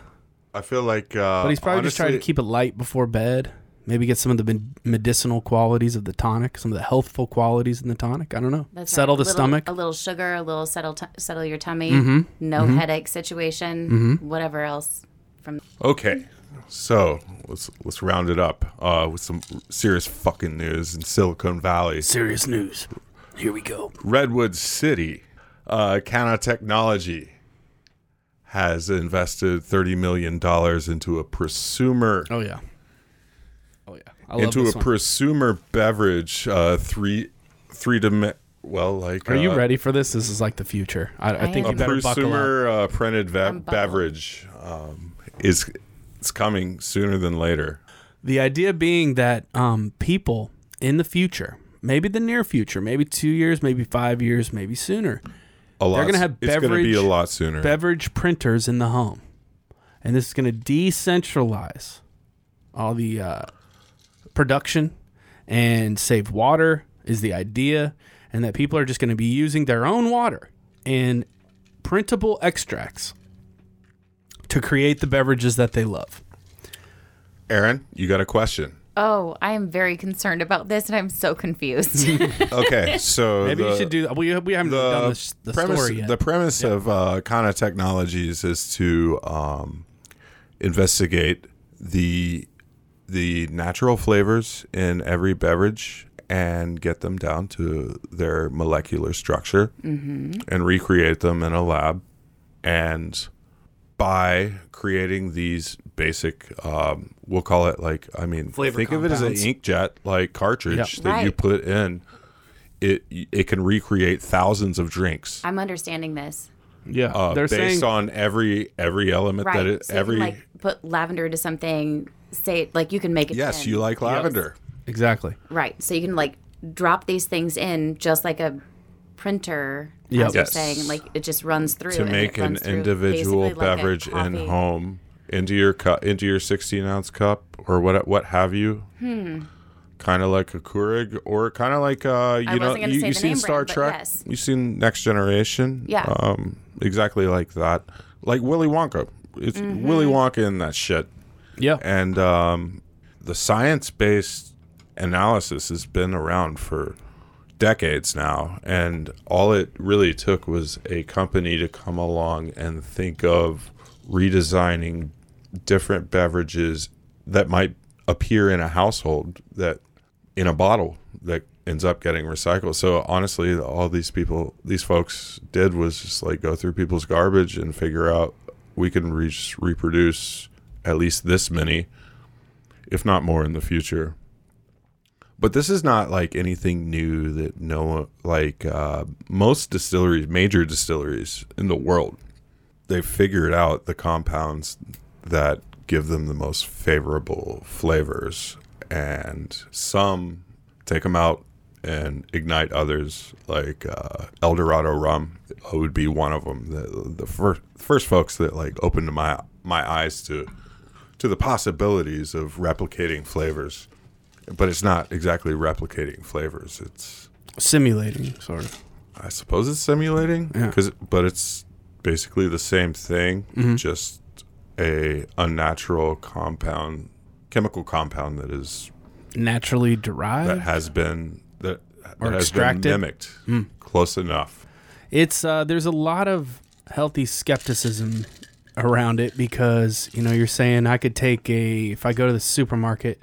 I feel like uh But he's probably just trying to honestly- keep it light before bed. Maybe get some of the med- medicinal qualities of the tonic, some of the healthful qualities in the tonic. I don't know. That's Settle right. the A little- stomach. A little sugar, a little settle t- settle your tummy, Mm-hmm. no headache situation, whatever else. From Okay. So let's let's round it up uh, with some serious fucking news in Silicon Valley. Serious news. Here we go. Redwood City, uh, Cana Technology has invested thirty million dollars into a prosumer Oh yeah. Oh yeah. I love into a this one. prosumer beverage, uh, three three dim. Well, like Are you uh, ready for this? This is like the future. I, I, I think am. you A better buckle up. uh, printed ve- beverage um, is it's coming sooner than later. The idea being that um, people in the future, maybe the near future, maybe two years, maybe five years, maybe sooner. A lot. gonna have It's going to be a lot sooner. beverage printers in the home, and this is going to decentralize all the uh, production and save water. Is the idea, and that people are just going to be using their own water and printable extracts to create the beverages that they love. Erin, you got a question? Oh, I am very concerned about this, and I'm so confused. Okay, so Maybe the, you should do. We we haven't done the, the premise, story yet. The premise of uh, Cana Technologies is to um, investigate the the natural flavors in every beverage and get them down to their molecular structure and recreate them in a lab. And by creating these basic, um, we'll call it like, I mean, Flavor think of it as an inkjet like cartridge Yep. that you Right. put in. It it can recreate thousands of drinks I'm understanding this. yeah, uh, they're based saying on every every element Right. that it so you every can, like put lavender to something. Say like you can make it. yes you like lavender exactly. Right. So you can like drop these things in just like a printer. Yep. As you're Yes. saying, like it just runs through to make an individual basically like beverage in home into your cup into your 16 ounce cup or what what have you hmm. kind of like a Keurig or kind of like uh you know you, say you seen Star brand, Trek yes. you seen Next Generation Yeah. um exactly like that like Willy Wonka it's Mm-hmm. Willy Wonka in that shit Yeah, and um, the science-based analysis has been around for decades now and all it really took was a company to come along and think of redesigning different beverages that might appear in a household that in a bottle that ends up getting recycled. So honestly all these people these folks did was just like go through people's garbage and figure out we can re- reproduce at least this many if not more in the future but this is not like anything new that no like uh, most distilleries major distilleries in the world they've figured out the compounds that give them the most favorable flavors. And some take them out and ignite others like uh, El Dorado rum would be one of them the, the first first folks that like opened my my eyes to to the possibilities of replicating flavors but it's not exactly replicating flavors it's simulating sort of. I suppose it's simulating, Yeah. 'cause- but it's basically the same thing, just a unnatural compound, chemical compound that is Naturally derived. that has been that, Or that has extracted? been mimicked close enough. it's uh, there's a lot of healthy skepticism around it because you know you're saying I could take a if I go to the supermarket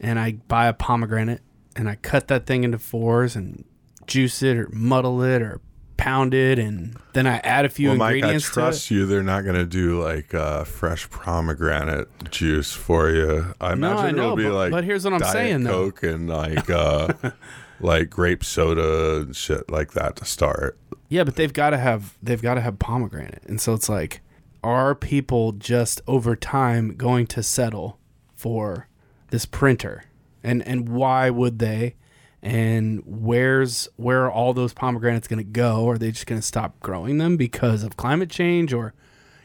and I buy a pomegranate and I cut that thing into fours and juice it or muddle it or pound it and then I add a few Well, Mike, ingredients to it. I trust you. They're not going to do like uh, fresh pomegranate juice for you. I No, imagine I know, it'll be but- like but here's what I'm Diet saying, though. Coke and like uh, like grape soda and shit like that to start. Yeah, but they've got to have they've got to have pomegranate, and so it's like, are people just over time going to settle for this printer, and and why would they? And where's where are all those pomegranates going to go? Are they just going to stop growing them because of climate change? Or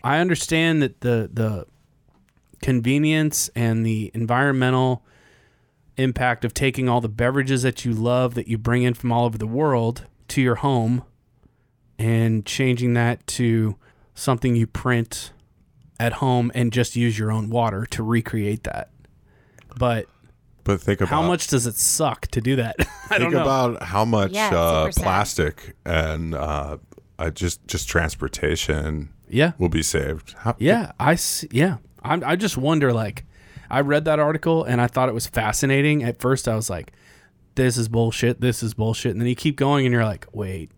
I understand that the the convenience and the environmental impact of taking all the beverages that you love that you bring in from all over the world to your home and changing that to something you print at home and just use your own water to recreate that. But But think about how much does it suck to do that? I don't think know. about how much Yeah, uh, super sad. plastic and uh, uh, just just transportation yeah. will be saved. How, Yeah, I s- yeah. I I just wonder like I read that article and I thought it was fascinating. At first I was like this is bullshit, this is bullshit. And then you keep going and you're like, "Wait."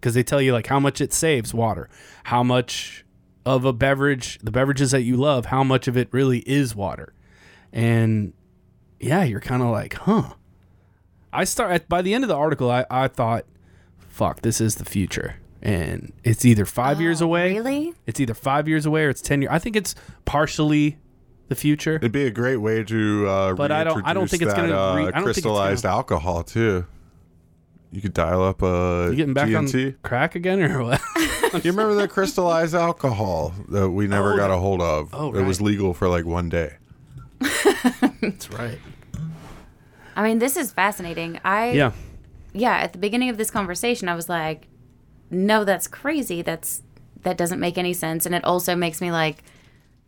Cuz they tell you like how much it saves water, how much of a beverage, the beverages that you love, how much of it really is water. And yeah, you're kind of like, "Huh." I start at, by the end of the article I I thought, "Fuck, this is the future." And it's either 5 years Oh, away Really? it's either five years away or it's ten years. I think it's partially the the future. It'd be a great way to. Uh, But I don't- I don't think it's gonna that, re- uh, I don't think it's crystallized alcohol too. You could dial up a You getting back GNT. on crack again or what? you remember the crystallized alcohol that we never Oh, got a hold of? oh, It was legal for like one day. That's right. I mean, this is fascinating. I Yeah. yeah, at the beginning of this conversation, I was like, "No, that's crazy. That's that doesn't make any sense." And it also makes me like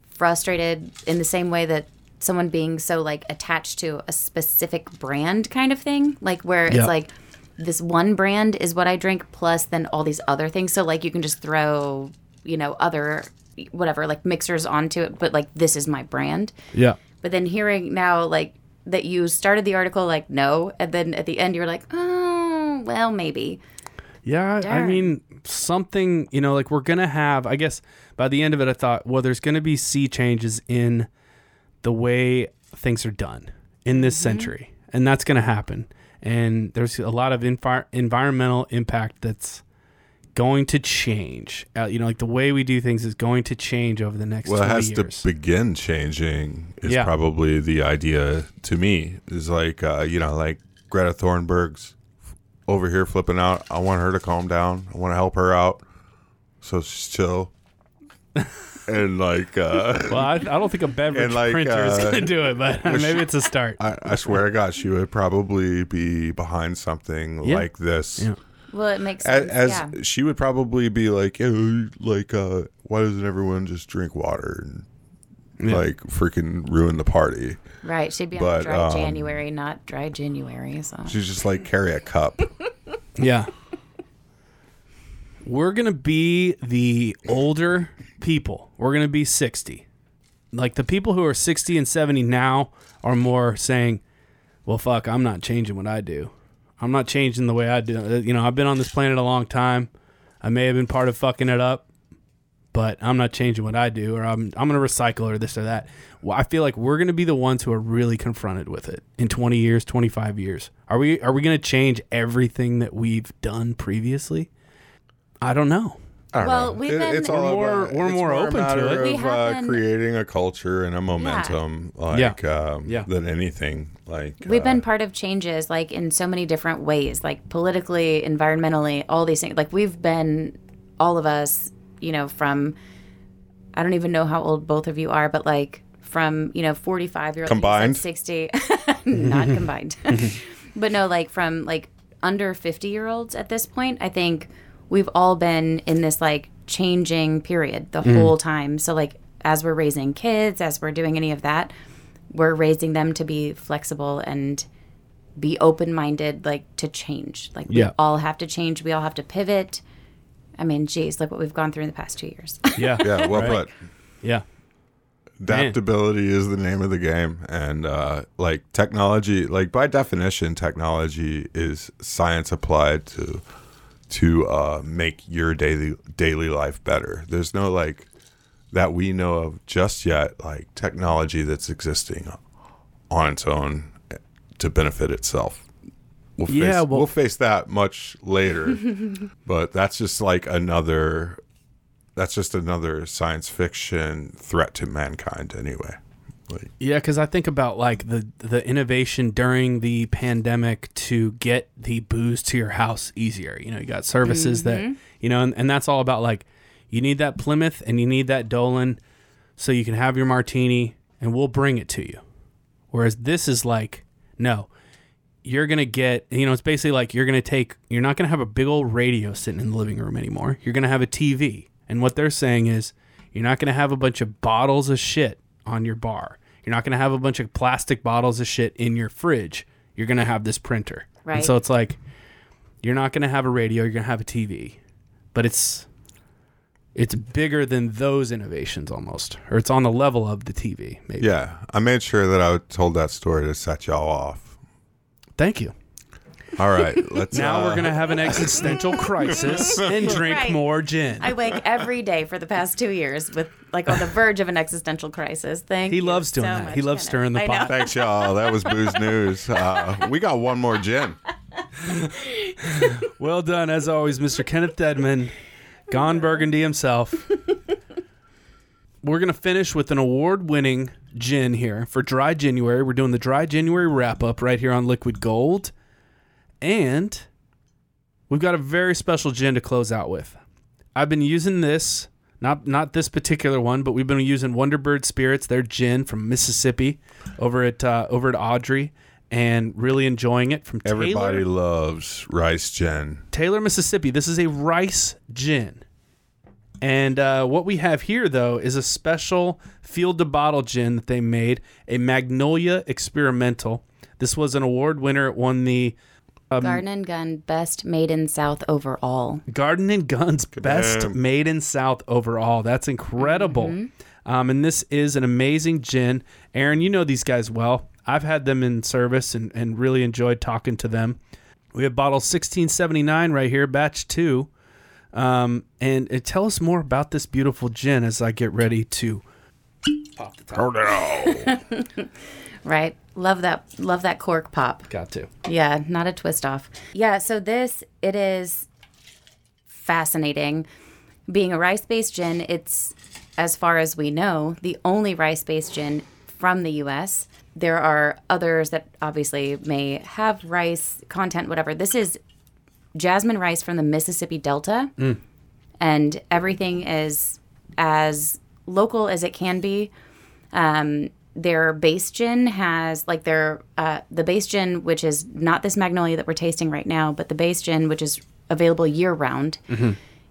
frustrated in the same way that someone being so like attached to a specific brand kind of thing, like where it's like this one brand is what I drink plus then all these other things. So like you can just throw, you know, other whatever like mixers onto it, but like this is my brand. Yeah. But then hearing now, like, that you started the article, like, no. And then at the end, you're like, oh, well, maybe. Yeah, I mean, something, you know, like we're going to have, I guess by the end of it, I thought, well, there's going to be sea changes in the way things are done in this mm-hmm. century. And that's going to happen. And there's a lot of envi- environmental impact that's going to change. Uh, you know, like the way we do things is going to change over the next Well, it has years. to begin changing. Is Yeah. probably the idea to me. Is like uh, you know, like Greta Thornburg's over here flipping out. I want her to calm down. I want to help her out, so she's chill. and like, uh, well, I, I don't think a beverage like, printer is uh, going to do it, but maybe it's a start. I, I swear to God, she would probably be behind something Yeah. like this. Yeah. Well, it makes As, sense. as yeah. she would probably be like, "Eh, like, uh, why doesn't everyone just drink water and Yeah. like freaking ruin the party? Right. She'd be on dry um, January, not dry January. So. She's just like carry a cup. Yeah. We're going to be the older people. We're going to be 60. Like the people who are 60 and 70 now are more saying, well, fuck, I'm not changing what I do. I'm not changing the way I do. Uh, You know, I've been on this planet a long time. I may have been part of fucking it up, but I'm not changing what I do, or I'm I'm gonna recycle or this or that. Well, I feel like we're gonna be the ones who are really confronted with it in 20 years, 25 years. Are we are we gonna change everything that we've done previously? I don't know. I don't Well, know. we've It- been- it's all more- about, we're it's more a open to matter it. We Of, have uh, been- creating a culture and a momentum, like um, Yeah. than anything. Like We've uh, been part of changes like in so many different ways, like politically, environmentally, all these things. Like we've been, all of us, you know, from, I don't even know how old both of you are, but like from, you know, 45 year old Combined? 60, not combined. but no, like from like under 50 year olds at this point, I think we've all been in this like changing period the whole time. So like as we're raising kids, as we're doing any of that, we're raising them to be flexible and be open minded, like to change. Like we Yeah. all have to change. We all have to pivot. I mean, geez, look what we've gone through in the past two years. Yeah. Yeah, well Right. put. Yeah. Adaptability is the name of the game, and uh, like technology, like by definition, technology is science applied to to uh, make your daily daily life better. There's no like that we know of just yet, like technology that's existing on its own to benefit itself. We'll face, Yeah, well- we'll face that much later, but that's just like another. That's just another science fiction threat to mankind, anyway. Like, Yeah, because I think about like the the innovation during the pandemic to get the booze to your house easier. You know, you got services that mm-hmm. you know, and, and that's all about like you need that Plymouth and you need that Dolin, so you can have your martini, and we'll bring it to you. Whereas this is like, no, you're gonna get you know, it's basically like you're gonna take you're not gonna have a big old radio sitting in the living room anymore. You're gonna have a TV, and what they're saying is you're not gonna have a bunch of bottles of shit on your bar. You're not gonna have a bunch of plastic bottles of shit in your fridge. You're gonna have this printer, And so it's like you're not gonna have a radio. You're gonna have a TV, but it's it's bigger than those innovations almost, or it's on the level of the TV. Maybe. yeah, I made sure that I told that story to set y'all off. Thank you. All right, let's. Now uh, we're gonna have an existential crisis and drink Right. more gin. I wake every day for the past two years with like on the verge of an existential crisis. Thank He you loves doing so that. much, He loves Kenneth. stirring the pot. Thanks, y'all. That was booze news. Uh, we got one more gin. Well done, as always, Mr. Kenneth Deadman, Gone Burgundy himself. We're going to finish with an award winning gin here for dry January. We're doing the dry January wrap up right here on Liquid Gold. And we've got a very special gin to close out with. I've been using this, not not this particular one, but we've been using Wonderbird Spirits, their gin from Mississippi, over at uh, over at Audrey, and really enjoying it from Everybody Taylor, loves rice gin. Taylor, Mississippi. This is a rice gin. And uh, what we have here, though, is a special field to bottle gin that they made, a Magnolia Experimental. This was an award winner. It won the Garden and Gun Best Made in South overall. Garden and Guns Best Damn. Made in South overall. That's incredible. Um, and this is an amazing gin. Erin, you know these guys well. I've had them in service and, and really enjoyed talking to them. We have bottle 1679 right here, batch two. Um, and, and tell us more about this beautiful gin as I get ready to pop the top. Right? Love that love that cork pop. Got to. Yeah, not a twist off. Yeah, so this it is fascinating. Being a rice-based gin, it's as far as we know, the only rice-based gin from the US. There are others that obviously may have rice content whatever. This is jasmine rice from the Mississippi Delta. And everything is as local as it can be. Um, their base gin has like their uh, the base gin, which is not this magnolia that we're tasting right now, but the base gin, which is available year round,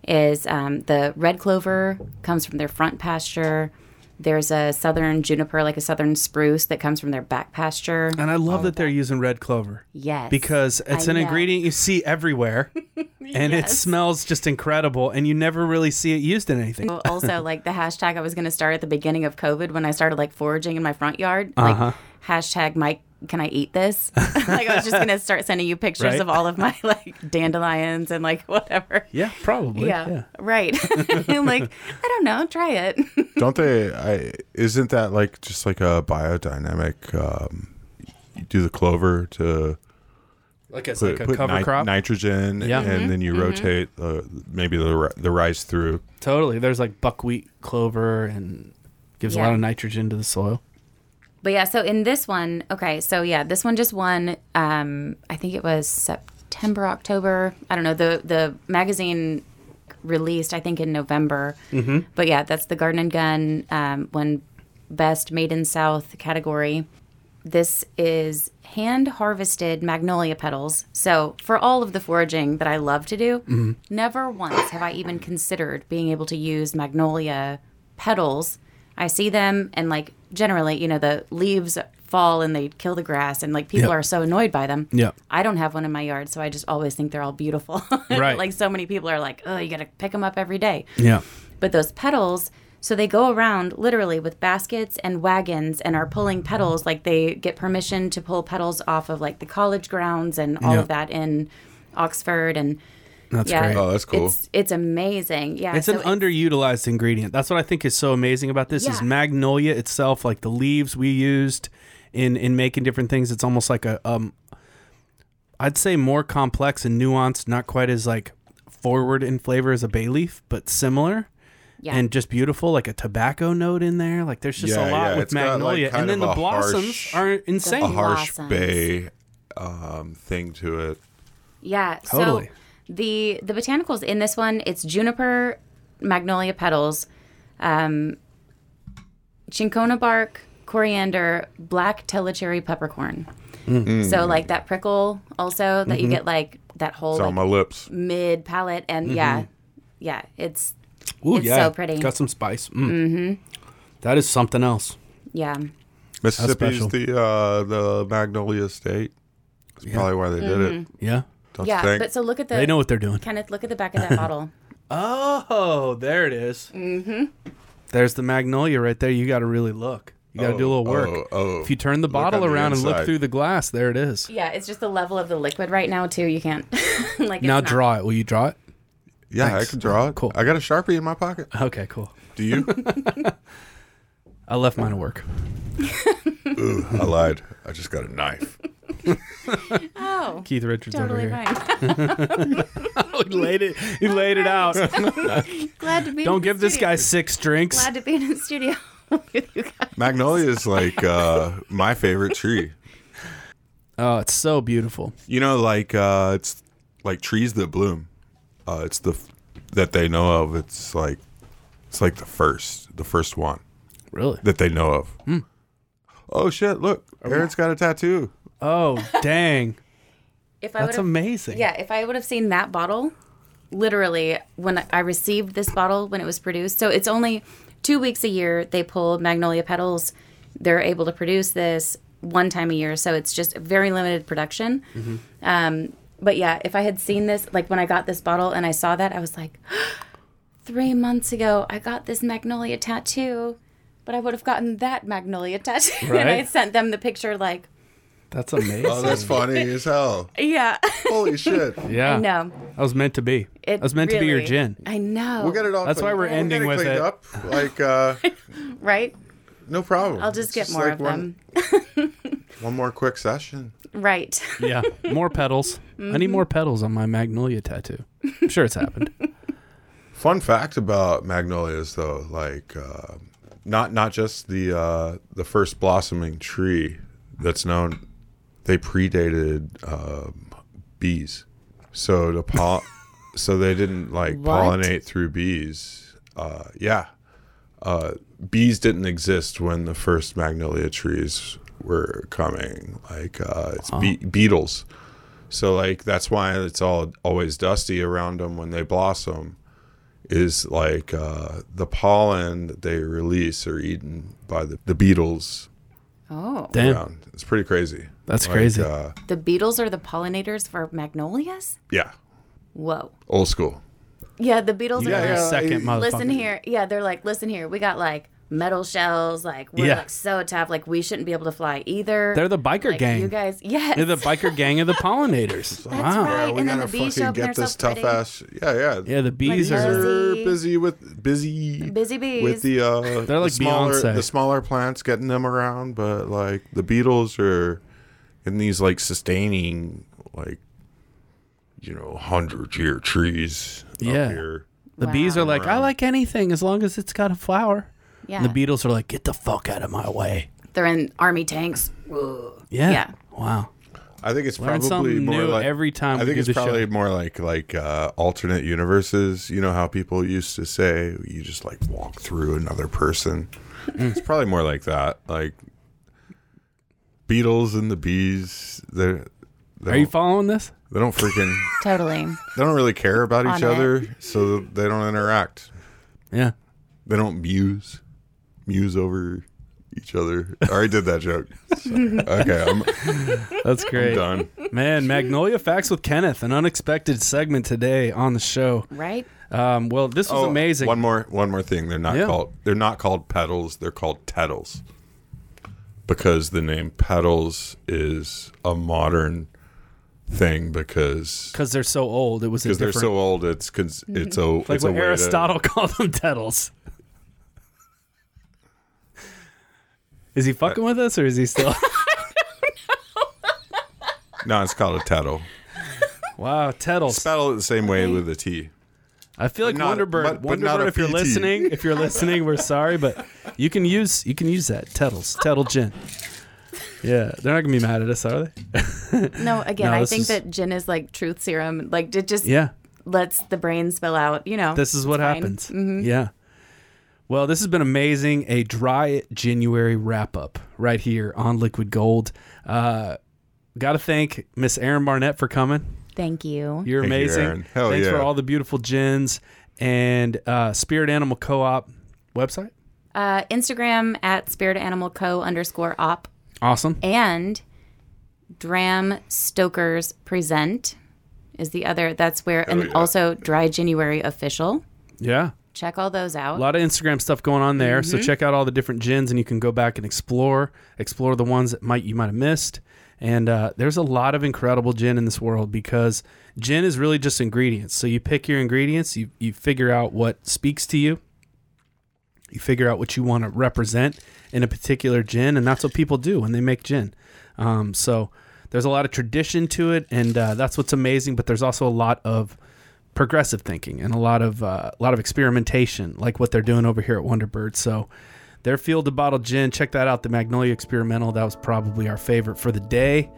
is um, the red clover comes from their front pasture. There's a southern juniper, like a southern spruce, that comes from their back pasture. And I love that they're using red clover. Yes, because it's I an know. ingredient you see everywhere and it smells just incredible and you never really see it used in anything. also like the hashtag I was going to start at the beginning of COVID when I started like foraging in my front yard. Uh-huh. Like hashtag Mike, can I eat this? like I was just going to start sending you pictures Right. of all of my like dandelions and like whatever. Yeah, probably. Yeah, right. I'm like, I don't know, try it. Don't they? I isn't that like just like a biodynamic? Um, you do the clover to Like it's put, like a put cover ni- crop. nitrogen, Yeah. and then you Mm-hmm. rotate the maybe the the rice through. totally. There's like buckwheat clover and gives a lot of nitrogen to the soil. But yeah, so in this one, okay, so yeah, this one just won. Um, I think it was September, October. I don't know. The the magazine released, I think, in November. Mm-hmm. But yeah, that's the Garden and Gun um, one best made in South category. This is hand harvested magnolia petals. So for all of the foraging that I love to do, mm-hmm. never once have I even considered being able to use magnolia petals. I see them and like generally, you know, the leaves fall and they kill the grass and like people Yep. are so annoyed by them. Yeah. I don't have one in my yard, so I just always think they're all beautiful. Right. like so many people are like, "Oh, you got to pick them up every day." Yeah. But those petals, so they go around literally with baskets and wagons and are pulling petals. Like they get permission to pull petals off of like the college grounds and all Yeah. of that in Oxford. And That's yeah, great. Oh, that's cool. It's it's amazing. Yeah, It's so an underutilized ingredient. That's what I think is so amazing about this is magnolia itself, like the leaves we used in in making different things. It's almost like a um I'd say more complex and nuanced, not quite as like forward in flavor as a bay leaf, but similar. Yeah. And just beautiful, like a tobacco note in there. Like there's just Yeah, a lot yeah, with it's got, like, magnolia, and then the blossoms harsh- are a insane. harsh Blossoms. bay um, thing to it. Yeah, Totally. so the the botanicals in this one, it's juniper, magnolia petals, um, cinchona bark, coriander, black Tellicherry peppercorn. Mm. So like that prickle also that Mm-hmm. you get like that whole It's on like, my lips. mid palate and yeah, yeah, it's Ooh, it's yeah, so pretty. Got some spice. Mm. Hmm That is something else. yeah. Mississippi's special. the uh, the Magnolia State. That's probably why they did it. Yeah. Don't Yeah, you think? but so look at the They know what they're doing. Kenneth, look at the back of that bottle. Oh, there it is. Mm-hmm. There's the magnolia right there. You got to really look. You got to do a little work. Oh, oh. If you turn the Look bottle on the around and look inside. through the glass, there it is. Yeah, it's just the level of the liquid right now too. You can't like it's now not- draw it. Will you draw it? Yeah, Thanks. I can draw it. Cool. I got a sharpie in my pocket. Okay, cool. Do you? I left mine at work. Ooh, I lied. I just got a knife. Oh, Keith Richards totally over here. fine. Oh, he laid it. He laid it out. Glad to be. Don't in the give this studio. guy six drinks. Glad to be in the studio. with you guys. Magnolia is like uh, my favorite tree. Oh, it's so beautiful. You know, like uh, it's like trees that bloom. Uh, it's the that they know of. It's like it's like the first, the first one Really? that they know of. Oh shit! Look, Erin's got a tattoo. Oh, dang. If I That's would've- amazing. Yeah, if I would have seen that bottle, literally when I received this bottle when it was produced, so it's only two weeks a year they pull magnolia petals. They're able to produce this one time a year, so it's just very limited production. Um, but yeah, if I had seen this, like when I got this bottle and I saw that, I was like, three months ago I got this magnolia tattoo, but I would have gotten that magnolia tattoo, Right? and I sent them the picture, like, That's amazing. Oh, that's funny as hell. yeah, Holy shit! yeah. I know. That was meant to be. It that was meant to be your gin. I know. We'll get it all. That's why we're we'll ending get with cleaned it. Up. Like, uh, right? no problem. I'll just get It's more like of one, them. One more quick session. Right. Yeah. More petals. I Mm-hmm. need more petals on my magnolia tattoo. I'm sure it's happened. Fun fact about magnolias, though, like uh, not not just the uh, the first blossoming tree that's known, they predated um, bees. So the pol- so they didn't like What? pollinate through bees. Uh, yeah, uh, bees didn't exist when the first magnolia trees were coming. Like uh, it's be- beetles. So like that's why it's all always dusty around them when they blossom. Is like uh, the pollen that they release are eaten by the, the beetles Oh. Damn. around. It's pretty crazy. That's Like, crazy. Uh, The beetles are the pollinators for magnolias? yeah, Whoa. old school. Yeah, the beetles Yeah, are yeah. like, Second motherfucker. listen here. Yeah, they're like, listen here. We got like metal shells. Like, we're Yeah. like so tough. Like, we shouldn't be able to fly either. They're the biker like, gang. You guys, yes. They're the biker gang of the pollinators. wow. right. Yeah, we and then gotta the bees fucking get they're this so tough pretty. ass. Yeah, yeah. Yeah, the bees Like are. Busy. busy with busy Busy bees. with the uh They're like the smaller Beyonce. the smaller plants getting them around but like the beetles are in these like sustaining like you know hundred year trees Yeah. up here The bees are Wow. like, I like anything as long as it's got a flower. Yeah. And the beetles are like, get the fuck out of my way. they're in army tanks. Whoa. Yeah. Yeah. Wow. I think it's Learn probably something more new like every time I we think do it's the probably show. more like like uh, alternate universes. You know how people used to say you just like walk through another person. Mm. it's probably more like that. Like beetles and the bees. They they Are you don't- following this? They don't freaking. Totally. They don't really care about each On it. other, so they don't interact. Yeah. They don't muse, muse over each other. I already did that joke. So, okay, I'm, That's great. done. Man, Magnolia Facts with Kenneth, an unexpected segment today on the show. Right? Um, well, this was Oh, amazing. One more, one more thing. They're not Yeah. called. They're not called petals. They're called tettles, because the name petals is a modern thing because Because they're so old, it was because they're so old. It's cons- it's a like it's a what to- Aristotle called them tettles. Is he fucking with us or is he still? no, it's called a tettle. wow, tettles. Spell it the same way with a T. I feel like not- Wonderbird. but- but not Wonderbird, a if you're PT. listening, if you're listening, we're sorry, but you can use you can use that tettles, tettle gin. Yeah, they're not gonna be mad at us, are they? No, again, No, I this think is- that gin is like truth serum. Like, it just Yeah, lets the brain spill out, you know. this is what It's fine. happens. Mhm. Yeah. Well, this has been amazing. A dry January wrap up right here on Liquid Gold. Uh, Got to thank Miss Erin Barnett for coming. Thank you. You're Thank amazing. Erin. Hell Thanks for all the beautiful gins and uh, Spirit Animal Co-op website. Uh, Instagram at Spirit Animal Co underscore op Awesome. and Dram Stokers Present is the other. That's where, and yeah. also Dry January official. Yeah. Check all those out. A lot of Instagram stuff going on there. Mm-hmm. So check out all the different gins and you can go back and explore, explore the ones that might you might have missed. And uh, there's a lot of incredible gin in this world because gin is really just ingredients. So you pick your ingredients, you you figure out what speaks to you. You figure out what you want to represent in a particular gin, and that's what people do when they make gin. Um, so there's a lot of tradition to it, and uh, that's what's amazing. But there's also a lot of progressive thinking and a lot of uh, a lot of experimentation, like what they're doing over here at Wonderbird. So Their field to bottle gin. Check that out. The Magnolia Experimental. That was probably our favorite for the day.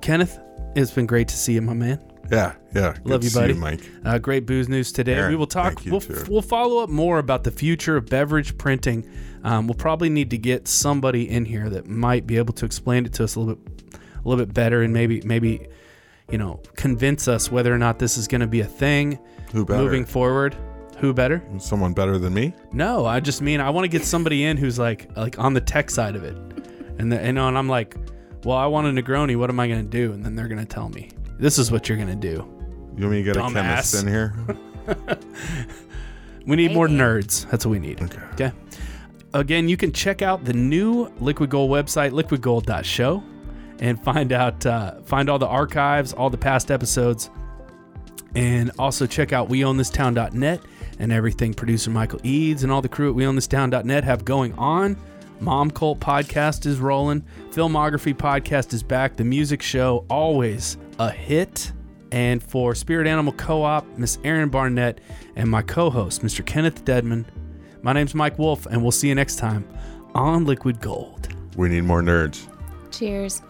Kenneth, it's been great to see you, my man. Yeah, yeah. Good Love to you, see buddy. Mike. Uh, great booze news today. Erin, we will talk. you, We'll, we'll follow up more about the future of beverage printing. Um, we'll probably need to get somebody in here that might be able to explain it to us a little bit, a little bit better, and maybe, maybe, you know, convince us whether or not this is going to be a thing Who better? moving forward. Who better? Someone better than me? No, I just mean I want to get somebody in who's like like on the tech side of it, and the, you know, and I'm like, well, I want a Negroni. What am I going to do? And then they're going to tell me this is what you're going to do. You want me to get a chemist in here? We need more nerds. That's what we need. Okay. Okay. Again, you can check out the new Liquid Gold website, liquidgold.show, and find out uh, find all the archives, all the past episodes, and also check out weownthistown.net and everything producer Michael Eads and all the crew at weownthistown.net have going on. Mom Cult podcast is rolling. Filmography podcast is back. The music show always a hit. And for Spirit Animal Co-op, Miss Erin Barnett, and my co-host, Mr. Kenneth Deadman. my name's Mike Wolf, and we'll see you next time on Liquid Gold. We need more nerds. Cheers.